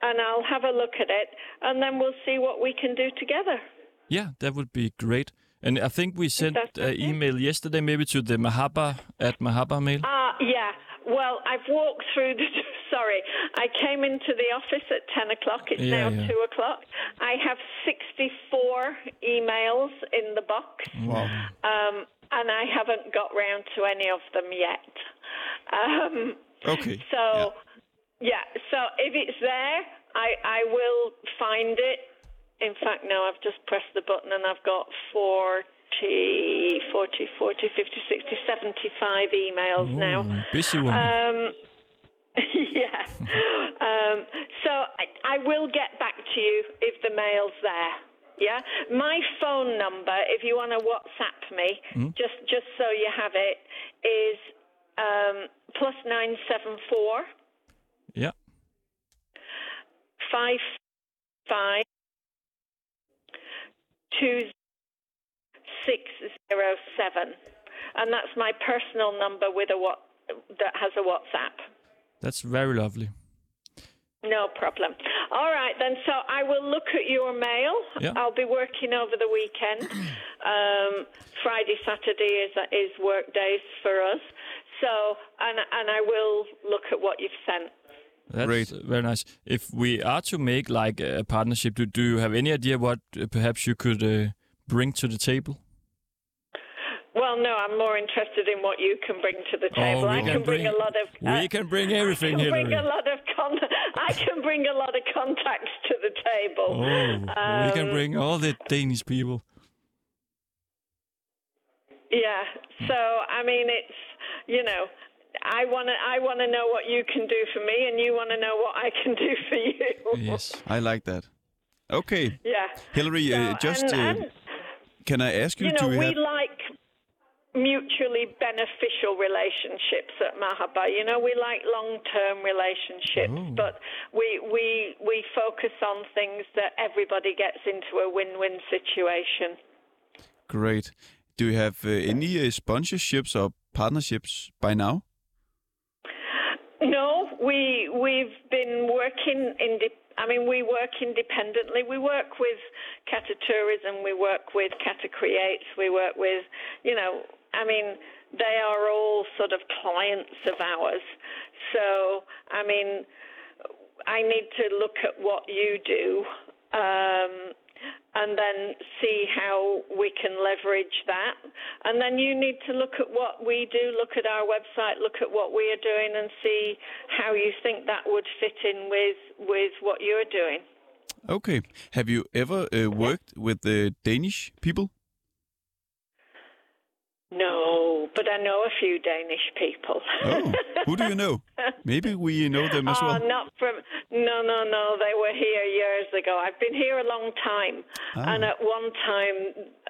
and I'll have a look at it, and then we'll see what we can do together. Yeah, that would be great. And I think we sent an okay. email yesterday, maybe to the Mahaba at Mahaba mail. Ah, yeah. Well, I've walked through the. (laughs) Sorry, I came into the office at 10 o'clock. It's Yeah, now yeah. 2 o'clock. I have 64 emails in the box, Wow. um, and I haven't got round to any of them yet. Um, Okay. so, yeah. So if it's there, I, I will find it. In fact, no, I've just pressed the button and I've got 40, 40, 40, 50, 60, 75 emails now. Busy one. Um, (laughs) yeah. um, so I, I will get back to you if the mail's there. Yeah. My phone number, if you want to WhatsApp me, just just so you have it, is um, plus nine seven four yeah. Five five two six zero seven, and that's my personal number with a what that has a WhatsApp. That's very lovely. No problem. All right, then. So I will look at your mail. Yeah. I'll be working over the weekend. (clears throat) Um, Friday, Saturday is is work days for us. So, and and I will look at what you've sent. That's Great. very nice. If we are to make like a partnership, do, do you have any idea what uh, perhaps you could uh, bring to the table? Well, no, I'm more interested in what you can bring to the table. Oh, we I can can bring, bring- a lot of. uh, we can bring everything, I can bring Hillary. a lot of con- (laughs) I can bring a lot of contacts to the table. Oh, we can Um, bring all the Danish people. Yeah. So I mean, it's you know, I want to I want to know what you can do for me, and you want to know what I can do for you. Yes. (laughs) I like that. Okay. Yeah. Hillary, So, uh, just and- uh, and, can I ask you, to you know, we have... like mutually beneficial relationships at Mahaba. You know, we like long-term relationships, Oh. but we we we focus on things that everybody gets into a win-win situation. Great. Do you have uh, any uh, sponsorships or partnerships by now? We we've been working in. I mean, we work independently. We work with Qatar Tourism. We work with Qatar Creates. We work with, you know, I mean, they are all sort of clients of ours. So, I mean, I need to look at what you do um, and then see how we can leverage that. And then you need to look at what we do, look at our website, look at what we are doing, and see how you think that would fit in with, with what you're doing. Okay. Have you ever uh, worked with the Danish people? No, but I know a few Danish people. Oh, who do you know? Maybe we know them as oh, well. not from. No, no, no. They were here years ago. I've been here a long time, Ah. and at one time,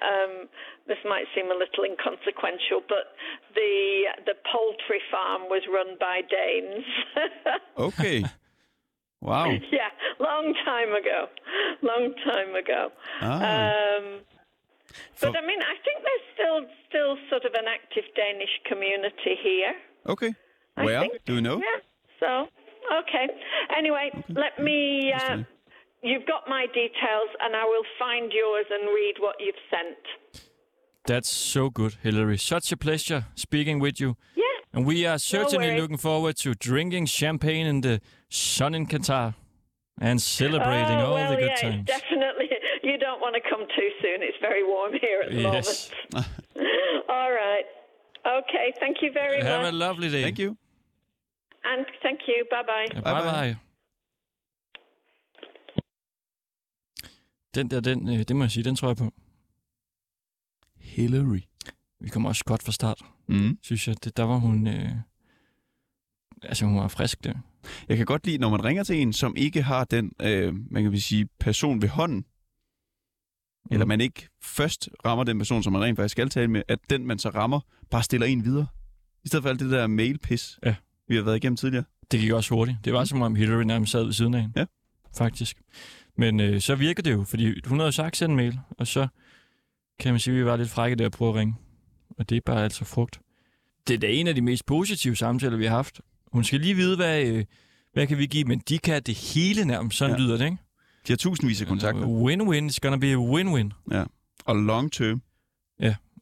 um, this might seem a little inconsequential, but the the poultry farm was run by Danes. (laughs) Okay. Wow. yeah, long time ago. Long time ago. Ah. Um, but I mean, I think there's still still sort of an active Danish community here. Okay. I Where? think- Do you know? Yeah. So, okay. Anyway, let me. Uh, you've got my details, and I will find yours and read what you've sent. That's so good, Hillary. Such a pleasure speaking with you. Yeah. And we are certainly worries. looking forward to drinking champagne in the sun in Qatar and celebrating oh, all well, the good yeah, times. definitely. Want to come too soon. It's very warm here at the Yes. moment. (laughs) All right. Okay. Thank you very Have a much. lovely day. Thank you. And thank you. Bye bye. Bye bye bye. bye. Den der, den, øh, det må jeg sige, den tror jeg på. Hillary. Vi kommer også godt fra start, Mm. synes jeg. Det, der var hun... Øh, altså, hun var frisk der. Jeg kan godt lide, når man ringer til en, som ikke har den, øh, man kan sige, person ved hånden, mm. eller man ikke først rammer den person, som man rent faktisk skal tale med, at den, man så rammer, bare stiller en videre. I stedet for alt det der mailpis, Ja. vi har været igennem tidligere. Det gik også hurtigt. Det var som om Hillary nærmest sad ved siden af hende. Ja. Faktisk. Men øh, så virker det jo, fordi hun havde jo sagt send en mail, og så kan man sige, at vi var lidt frække der at prøve at ringe. Og det er bare altså frugt. Det er da en af de mest positive samtaler, vi har haft. Hun skal lige vide, hvad, øh, hvad kan vi give, men de kan det hele nærmest. Sådan ja. lyder det, ikke? De har tusindvis af kontakter. Win-win. It's gonna be a win-win. Og long-term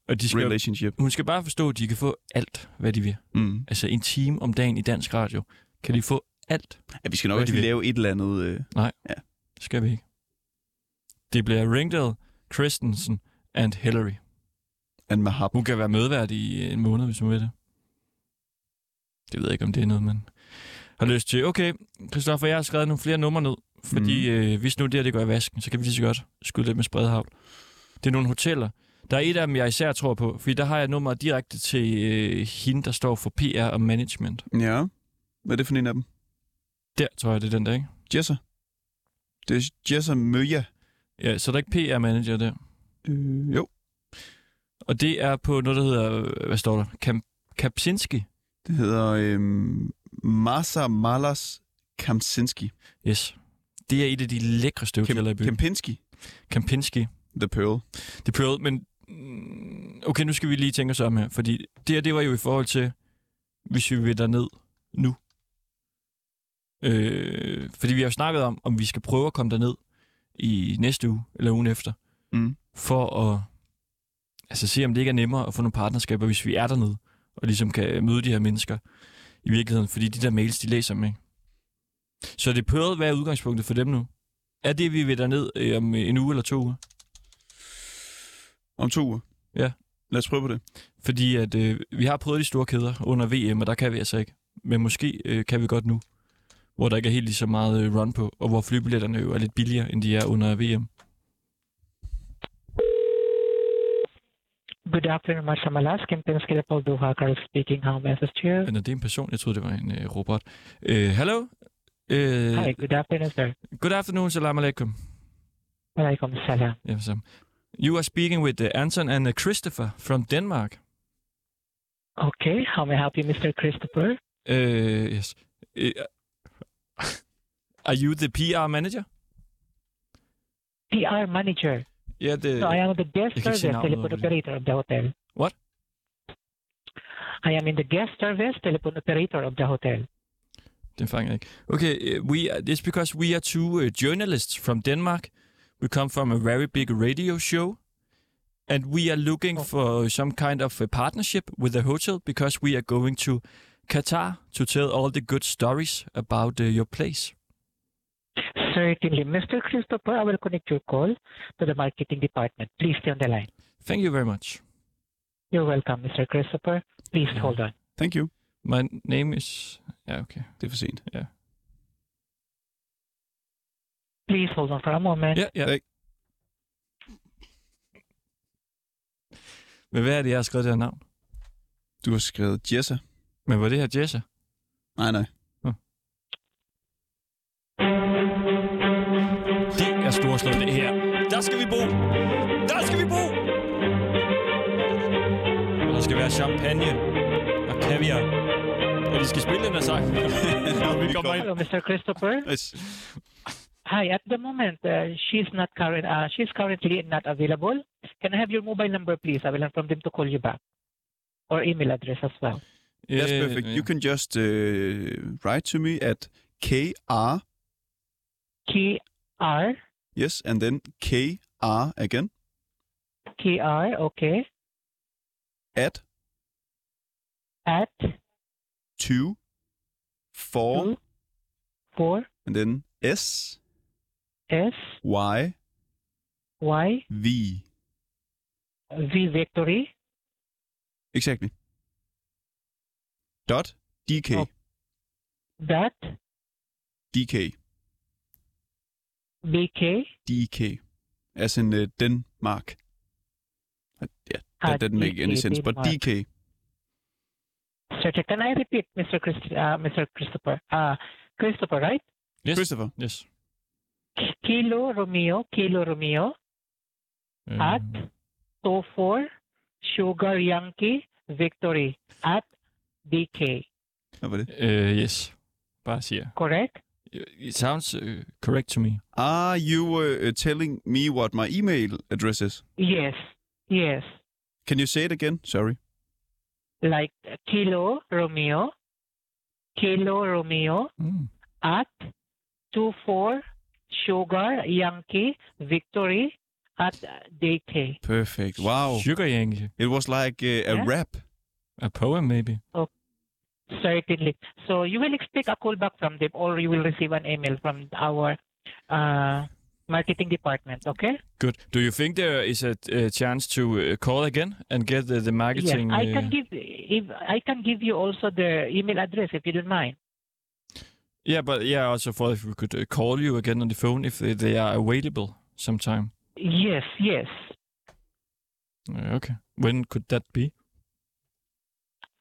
Og de skal, relationship. hun skal bare forstå, at de kan få alt, hvad de vil. Mm. Altså en time om dagen i dansk radio. Kan de få alt? Ja, vi skal nok vil. lave et eller andet... Øh, Skal vi ikke. Det bliver Ringdale, Christensen and Hillary. and Mahab. Hun kan være medvært i en måned, hvis hun vil det. Det ved jeg ikke, om det er noget, man har lyst til. Okay, Christoffer, jeg har skrevet nogle flere numre ned, fordi mm. øh, hvis nu det her det går i vasken, så kan vi lige så godt skyde lidt med spredhavl. Det er nogle hoteller. Der er et af dem, jeg især tror på, fordi der har jeg nummer direkte til øh, hende, der står for PR og management. Ja. Hvad er det for en af dem? Der tror jeg, det er den der, ikke? Jesser. Det er Jesser Møja. Ja, så er der ikke PR-manager der. Øh, jo. Og det er på noget, der hedder, øh, hvad står der? Kamp Kapsinski. Det hedder øh, Masa Malas Kamsinski. Yes. Det er et af de lækreste hoteller i byen. Kempinski. Kempinski. The Pearl. Det prøvede, men... mm, Okay, nu skal vi lige tænke os om her, fordi det her, det var jo i forhold til, hvis vi vil derned nu. Øh, fordi vi har jo snakket om, om vi skal prøve at komme derned i næste uge, eller ugen efter, Mm. for at altså, se, om det ikke er nemmere at få nogle partnerskaber, hvis vi er dernede, og ligesom kan møde de her mennesker i virkeligheden, fordi de der mails, de læser dem ikke. Så det prøvede at være udgangspunktet for dem nu. Er det, vi vil derned øh, om en uge eller to uger? Om to uger. Ja. Lad os prøve på det. Fordi at, øh, vi har prøvet de store kæder under VM, og der kan vi altså ikke. Men måske øh, kan vi godt nu, hvor der ikke er helt lige så meget øh, run på, og hvor flybilletterne jo er lidt billigere, end de er under VM. Good afternoon, Marshall Malas, Kempinski Leopold Doha, Carl speaking. How may I assist you? Men er det en person? Jeg troede, det var en øh, robot. Øh, hello? Øh, Hi, good afternoon, sir. good afternoon, salam alaikum. Walaikum salam. Yes, um, you are speaking with uh, Anton and uh, Christopher from Denmark. Okay, how may I help you, Mr. Christopher? Uh, yes. Uh, are you the PR manager? PR manager. Yeah, the... So I am the guest service telephone operator of the hotel. What? I am in the guest service telephone operator of the hotel. Den fanger ikke. Okay, uh, we are, it's because we are two uh, journalists from Denmark. We come from a very big radio show. And we are looking Oh. for some kind of a partnership with the hotel because we are going to Qatar to tell all the good stories about uh, your place. Certainly. Mr. Christopher, I will connect your call to the marketing department. Please stay on the line. Thank you very much. You're welcome, Mr. Christopher. Please hold on. Thank you. My name is... Ja, okay. Det er for sent. Please hold on for a moment. Ja, ja. Tak. Men hvad er det, jeg har skrevet det her navn? Du har skrevet Jessa. Men var det her Jessa? Nej, nej. Det er storslået, det her. Der skal vi bo! Der skal vi bo! Og der skal være champagne og kaviar. Og de skal spille den her sang. (laughs) Når vi kommer ind. Hello, Mr. Christopher. Yes. Hi. At the moment, uh, she's not current. Uh, she's currently not available. Can I have your mobile number, please? I will inform them to call you back, or email address as well. That's Øh, perfect. ja. You can just uh, write to me at KR, K R yes, and then KR again, K R. Okay. at At 2, 4, two four and then S, S Y, Y V. V victory Exactly. Dot DK. Oh. dot DK. BK DK. As in uh, Denmark. Uh, yeah, that At didn't make any sense. But DK. Sir, can I repeat, Mr. Christ, uh, Mr. Christopher? Uh, Christopher, right? Yes. Christopher. Yes. Kilo Romeo, Kilo Romeo, Øh, at two four Sugar Yankee Victory at DK. Hvad var det? øh, yes. Bare siger. Correct? It sounds uh, correct to me. Are you uh, telling me what my email address is? Yes, yes. Can you say it again? Sorry. Like Kilo Romeo, Kilo Romeo Mm. at two four Sugar Yankee Victory at DK. Perfect. Wow. Sugar Yankee. It was like uh, a Yeah. rap. A poem, maybe. Certainly. So you will expect a call back from them or you will receive an email from our uh, marketing department, okay? Good. Do you think there is a, a chance to uh, call again and get the, the marketing? yes, I uh, can give if I can give you also the email address if you don't mind. Yeah, but yeah, also for if we could uh, call you again on the phone if they, they are available sometime. Yes, yes. Uh, okay. When could that be?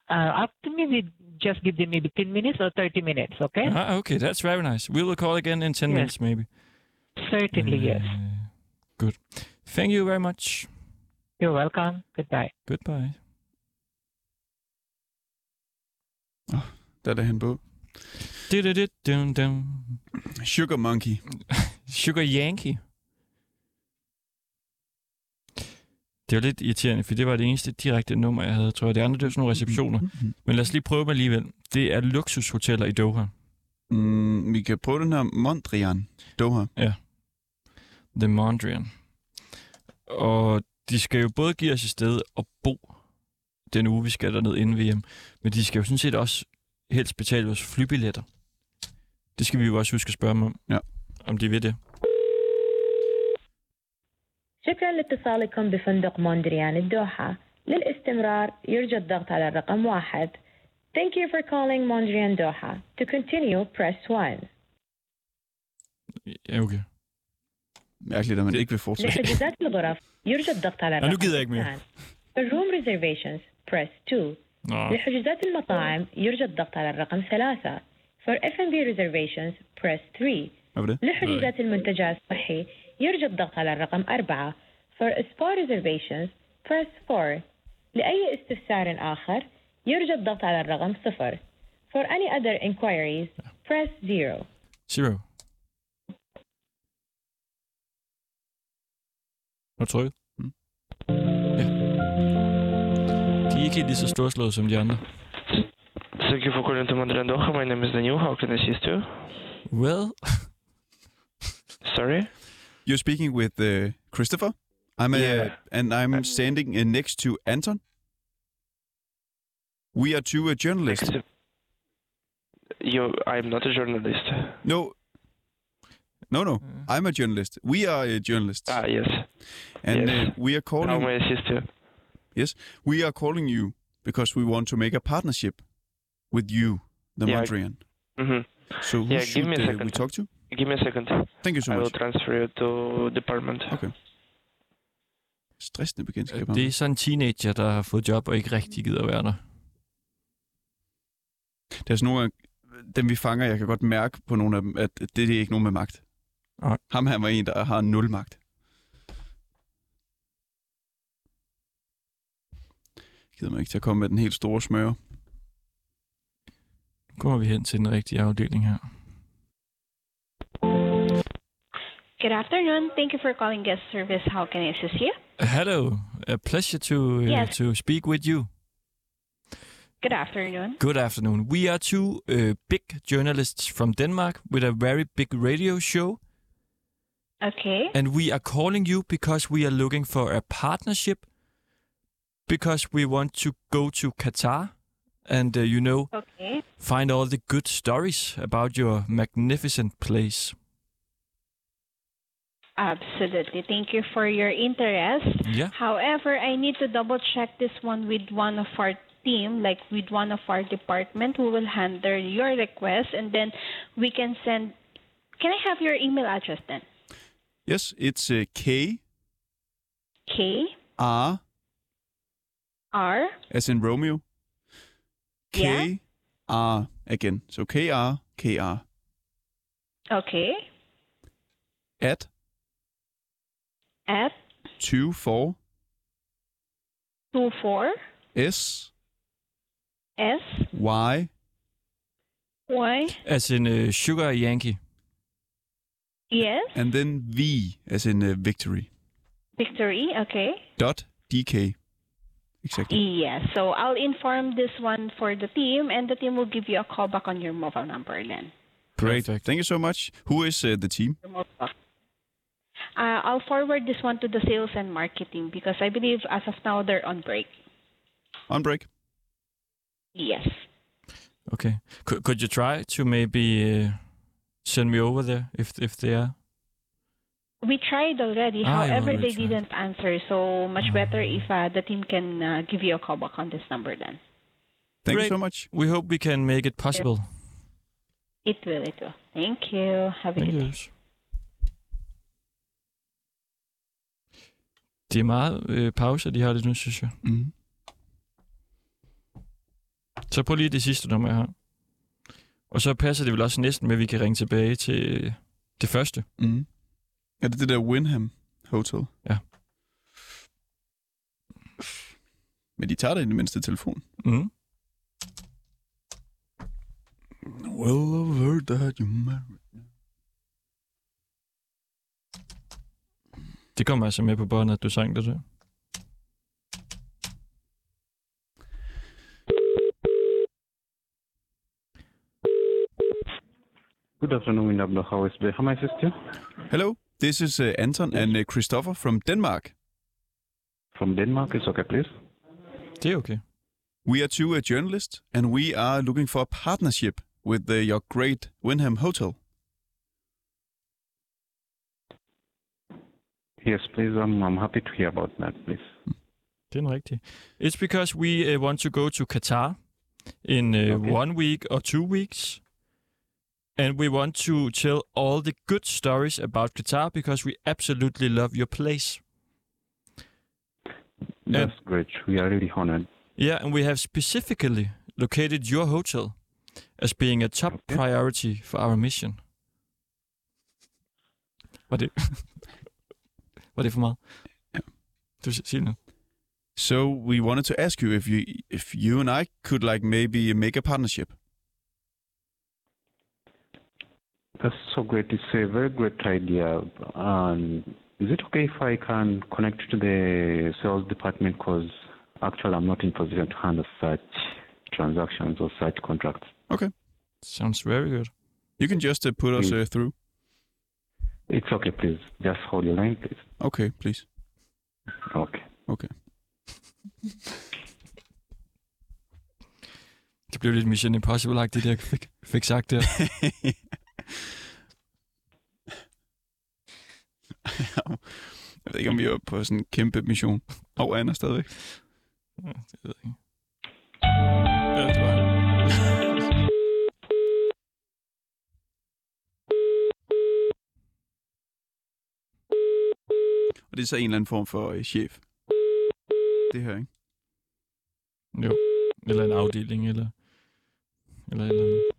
Uh, to me, we just give them maybe 10 minutes or 30 minutes, okay? Ah, okay, that's very nice. We will call again in 10 Yes. minutes, maybe. Certainly, yes. Uh, Good. Thank you very much. You're welcome. Goodbye. Goodbye. Der er han på. Sugar Monkey. (laughs) Sugar Yankee. Det var lidt irriterende, for det var det eneste direkte nummer, jeg havde, tror jeg. Det andre, det var sådan nogle receptioner. Men lad os lige prøve dem alligevel. Det er luksushoteller i Doha. Mm, vi kan prøve den her Mondrian. Doha. The Mondrian. Og de skal jo både give os et sted at bo den uge, vi skal derned inden VM. Men de skal jo sådan set også helst betale vores flybilletter. Det skal vi jo også huske at spørge dem om. Ja. Om de vil det. شكرا لاتصالكم بفندق موندريان الدوحة للاستمرار يرجى الضغط على الرقم واحد Thank you for calling Mondrian Doha. To continue, press 1. Ja, okay. Mærkeligt, at man ikke vil fortsætte. لحجوزات الغرف يرجى الضغط على الرقم كذا أكمل. اثنان. For room reservations, press 2. Nå, لحجوزات المطاعم يرجى الضغط على الرقم ثلاثة. For F&B reservations, press 3. Hvad var det? لحجوزات المنتجع الصحي يرجى الضغط على الرقم أربعة. For spa reservations, press 4. لأي استفسار آخر يرجى الضغط على الرقم صفر. For any other inquiries, press 0. zero. Har du trykket? Mm. Ja. De er ikke helt lige så storslåede som de andre. Thank you for calling to Mondrian Doha. My name is Daniel. How can I assist you? Well, (laughs) Sorry? You're speaking with uh, Christopher. I'm uh, Yeah. and I'm standing uh, next to Anton. We are two uh, journalists. You, I'm not a journalist. No, No, no. I'm a journalist. We are uh, journalists. Ah, yes. And yes. uh, we are calling. I assist you? Yes, we are calling you because we want to make a partnership with you, the Yeah. Mondrian. Mm-hmm. So who Yeah, should give me a uh, second. we talk to? Give me a second. Thank you so I will much. transfer you to department. Okay. Stressende bekendtskab. Det er sådan en teenager, der har fået job og ikke rigtig gider være der. Det er sådan nogle gange, dem vi fanger, jeg kan godt mærke på nogle af dem, at det, det er ikke nogen med magt. Nej. Ham her var en, der har nul magt. Gider mig ikke til at komme med den helt store smør. Nu kommer vi hen til den rigtige afdeling her. Good afternoon. Thank you for calling guest service. How can I assist you? Hello, a pleasure to uh, Yes. to speak with you. Good afternoon. Good afternoon. We are two uh, big journalists from Denmark with a very big radio show, Okay. and we are calling you because we are looking for a partnership because we want to go to Qatar and uh, you know Okay. find all the good stories about your magnificent place. Absolutely. Thank you for your interest. Yeah. However, I need to double check this one with one of our team, like with one of our department who will handle your request and then we can send Can I have your email address then? Yes, it's uh, K. K? R R? As in Romeo. K Yeah. R again. So K R K R Okay. at? At? Two four. Two four. S. S? Y. Y? As in uh, Sugar Yankee. Yes. and then V as in uh, victory. Victory, okay. Dot DK. Exactly. Yes. So I'll inform this one for the team, and the team will give you a call back on your mobile number then. Great. Thank you so much. Who is uh, the team? You're most welcome. Uh, I'll forward this one to the sales and marketing because I believe as of now they're on break. On break. Yes. Okay. Could, could you try to maybe uh, send me over there if if they are? We tried already. Ah, However, they tried. didn't answer. So much better if uh, the team can uh, give you a call back on this number then. Thank Great. you so much. We hope we can make it possible. It will, it will. Thank you. Have a Thank good you. day. Det er meget øh, pauser, de har det nu, synes jeg. Mm. Så prøv lige det sidste nummer, jeg har. Og så passer det vel også næsten med, at vi kan ringe tilbage til det første. Mm. Er det det der Winham Hotel? Ja. Men de tager det i det mindste telefon. Mm. Well, I've heard that you married. Det kommer altså med på båndet, at du sang det der. Good afternoon, Winablo. How is How may I assist you? Hello, this is uh, Anton and uh, Christopher from Denmark. From Denmark, it's okay, please. Det er okay. We are two uh, journalists, and we are looking for a partnership with uh, your great Winham Hotel. Yes, please. I'm, I'm happy to hear about that, please. Det er den rigtige. It's because we uh, want to go to Qatar in uh, Okay. one week or two weeks. And we want to tell all the good stories about Qatar because we absolutely love your place. That's great. We are really honored. Yeah, and we have specifically located your hotel as being a top priority for our mission. Var det, var det for meget? Du siger noget. So we wanted to ask you if you if you and I could like maybe make a partnership. That's so great. It's a very great idea. And is it okay if I can connect to the sales department? Because actually, I'm not in position to handle such transactions or such contracts. Okay. Sounds very good. You can just uh, put us uh, through. It's okay, please. Just hold your line, please. Okay, please. Okay. Okay. (laughs) Det blev lidt Mission Impossible-agtigt, det jeg fik, fik sagt der. (laughs) (laughs) Jeg ved ikke, om vi er på sådan en kæmpe mission. Og Anna stadigvæk. Ja, det ved jeg ikke. Ja, det var. Og det er så en eller anden form for øh, chef. Det her, ikke? Jo. Eller en afdeling, eller... Eller et eller andet.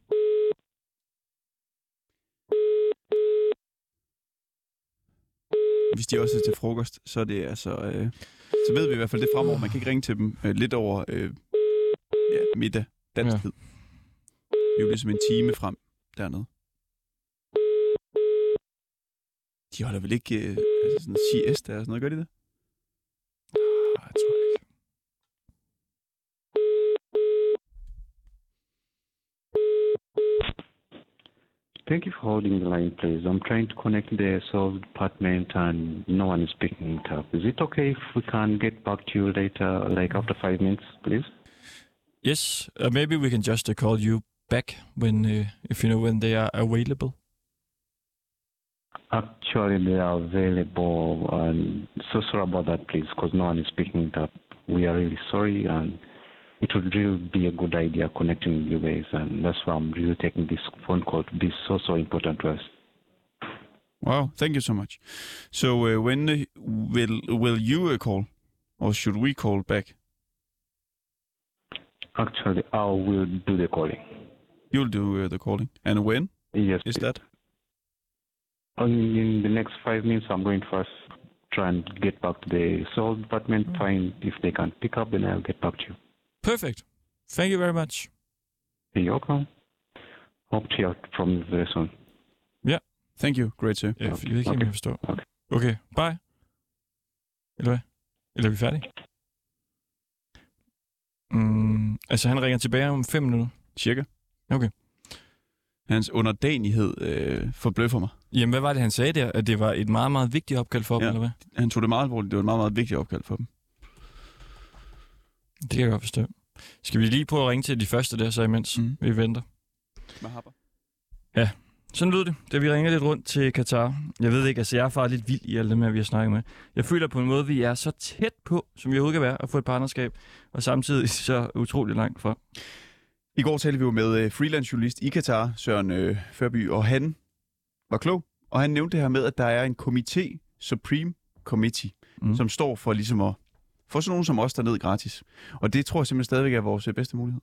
Hvis de også er til frokost, så er det altså... Øh, så ved vi i hvert fald det fremover. Man kan ikke ringe til dem øh, lidt over øh, ja, middag dansk tid. Det er jo ligesom en time frem dernede. De holder vel ikke øh, altså sådan siesta og sådan noget, gør de det? Thank you for holding the line, please. I'm trying to connect the sales department and no one is picking it up. Is it okay if we can get back to you later, like after five minutes, please? Yes, uh, maybe we can just uh, call you back when, uh, if you know when they are available. Actually, they are available. And so sorry about that, please, because no one is picking it up. We are really sorry, and it would really be a good idea connecting with you guys, and that's why I'm really taking this phone call to be so so important to us. Wow, thank you so much. So uh, when uh, will will you uh, call, or should we call back? Actually, I will do the calling. You'll do uh, the calling, and when Yes, is please. that? In, in the next five minutes, I'm going to first try and get back to the sales department, find if they can pick up, then I'll get back to you. Perfect. Thank you very much. You're welcome. Hope to hear from you very soon. Ja. Thank you, great sir. Ja, jeg ved ikke, om Okay. jeg forstår. Okay. Okay, bye. Eller hvad? Eller er vi færdige? Mm, altså, han ringer tilbage om fem minutter. Cirka. Okay. Hans underdanighed øh, forbløffer mig. Jamen, hvad var det, han sagde der? At det var et meget, meget vigtigt opkald for dem, Ja. eller hvad? Han tog det meget alvorligt. Det var et meget, meget vigtigt opkald for dem. Det kan jeg godt forstå. Skal vi lige prøve at ringe til de første der, så imens mm. vi venter? Mahaba. Ja, sådan lød det, da vi ringer lidt rundt til Katar. Jeg ved ikke, altså jeg er faktisk lidt vild i alt det med, vi har snakket med. Jeg føler på en måde, vi er så tæt på, som vi overhovedet kan være, at få et partnerskab, og samtidig (laughs) så utrolig langt fra. I går talte vi jo med øh, freelance journalist i Katar, Søren øh, Førby, og han var klog. Og han nævnte det her med, at der er en komité, Supreme Committee, Mm. mm. som står for ligesom at få sådan nogen som os derned gratis. Og det tror jeg simpelthen stadigvæk er vores øh, bedste mulighed.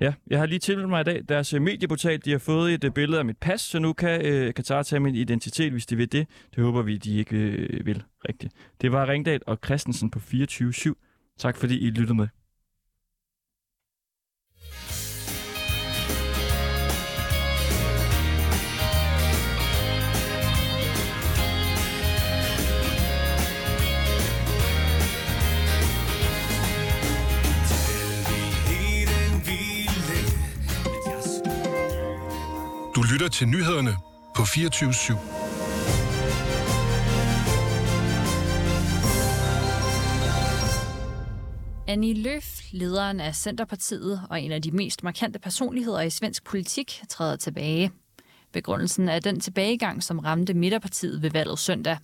Ja, jeg har lige tilmeldt mig i dag. Deres øh, medieportal, de har fået et øh, billede af mit pas, så nu kan øh, Katar tage min identitet, hvis de vil det. Det håber vi, de ikke øh, vil rigtigt. Det var Ringdal og Christensen på 24-7. Tak fordi I lyttede med. Lytter til nyhederne på 24 /7. Annie Løf, lederen af Centerpartiet og en af de mest markante personligheder i svensk politik, træder tilbage. Begrundelsen er den tilbagegang, som ramte Midterpartiet ved valget søndag.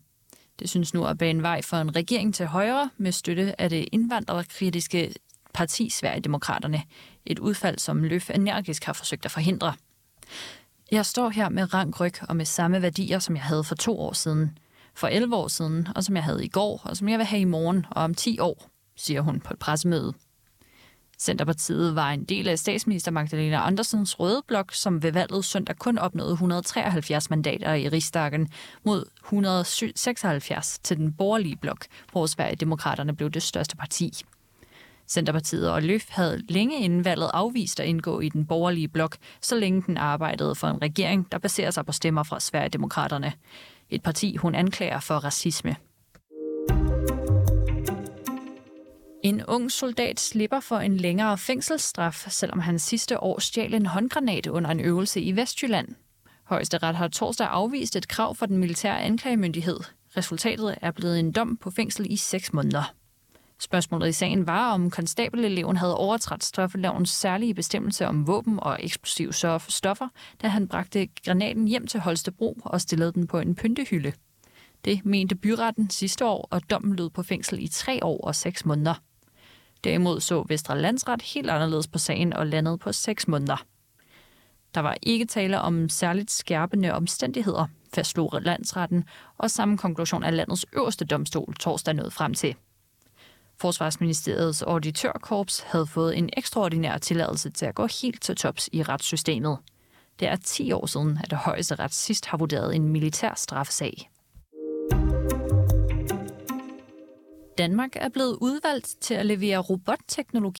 Det synes nu at bane vej for en regering til højre med støtte af det indvandrerkritiske parti Sverigedemokraterne. Et udfald, som Løf energisk har forsøgt at forhindre. Jeg står her med rank ryg og med samme værdier, som jeg havde for to år siden. For 11 år siden, og som jeg havde i går, og som jeg vil have i morgen og om 10 år, siger hun på et pressemøde. Centerpartiet var en del af statsminister Magdalena Andersens røde blok, som ved valget søndag kun opnåede 173 mandater i rigsdagen mod 176 til den borgerlige blok, hvor Sverigedemokraterne blev det største parti. Centerpartiet og Løf havde længe inden valget afvist at indgå i den borgerlige blok, så længe den arbejdede for en regering, der baserer sig på stemmer fra Sverigedemokraterne. Et parti, hun anklager for racisme. En ung soldat slipper for en længere fængselsstraf, selvom han sidste år stjal en håndgranat under en øvelse i Vestjylland. Højesteret har torsdag afvist et krav for den militære anklagemyndighed. Resultatet er blevet en dom på fængsel i seks måneder. Spørgsmålet i sagen var, om konstabeleleven havde overtrådt straffelovens særlige bestemmelse om våben og eksplosive stoffer, da han bragte granaten hjem til Holstebro og stillede den på en pyntehylde. Det mente byretten sidste år, og dommen lød på fængsel i tre år og seks måneder. Derimod så Vestre Landsret helt anderledes på sagen og landede på seks måneder. Der var ikke tale om særligt skærpende omstændigheder, fastslog landsretten, og samme konklusion af landets øverste domstol torsdag nåede frem til. Forsvarsministeriets auditørkorps havde fået en ekstraordinær tilladelse til at gå helt til tops i retssystemet. Det er 10 år siden, at højesteret sidst har vurderet en militær straffesag. Danmark er blevet udvalgt til at levere robotteknologi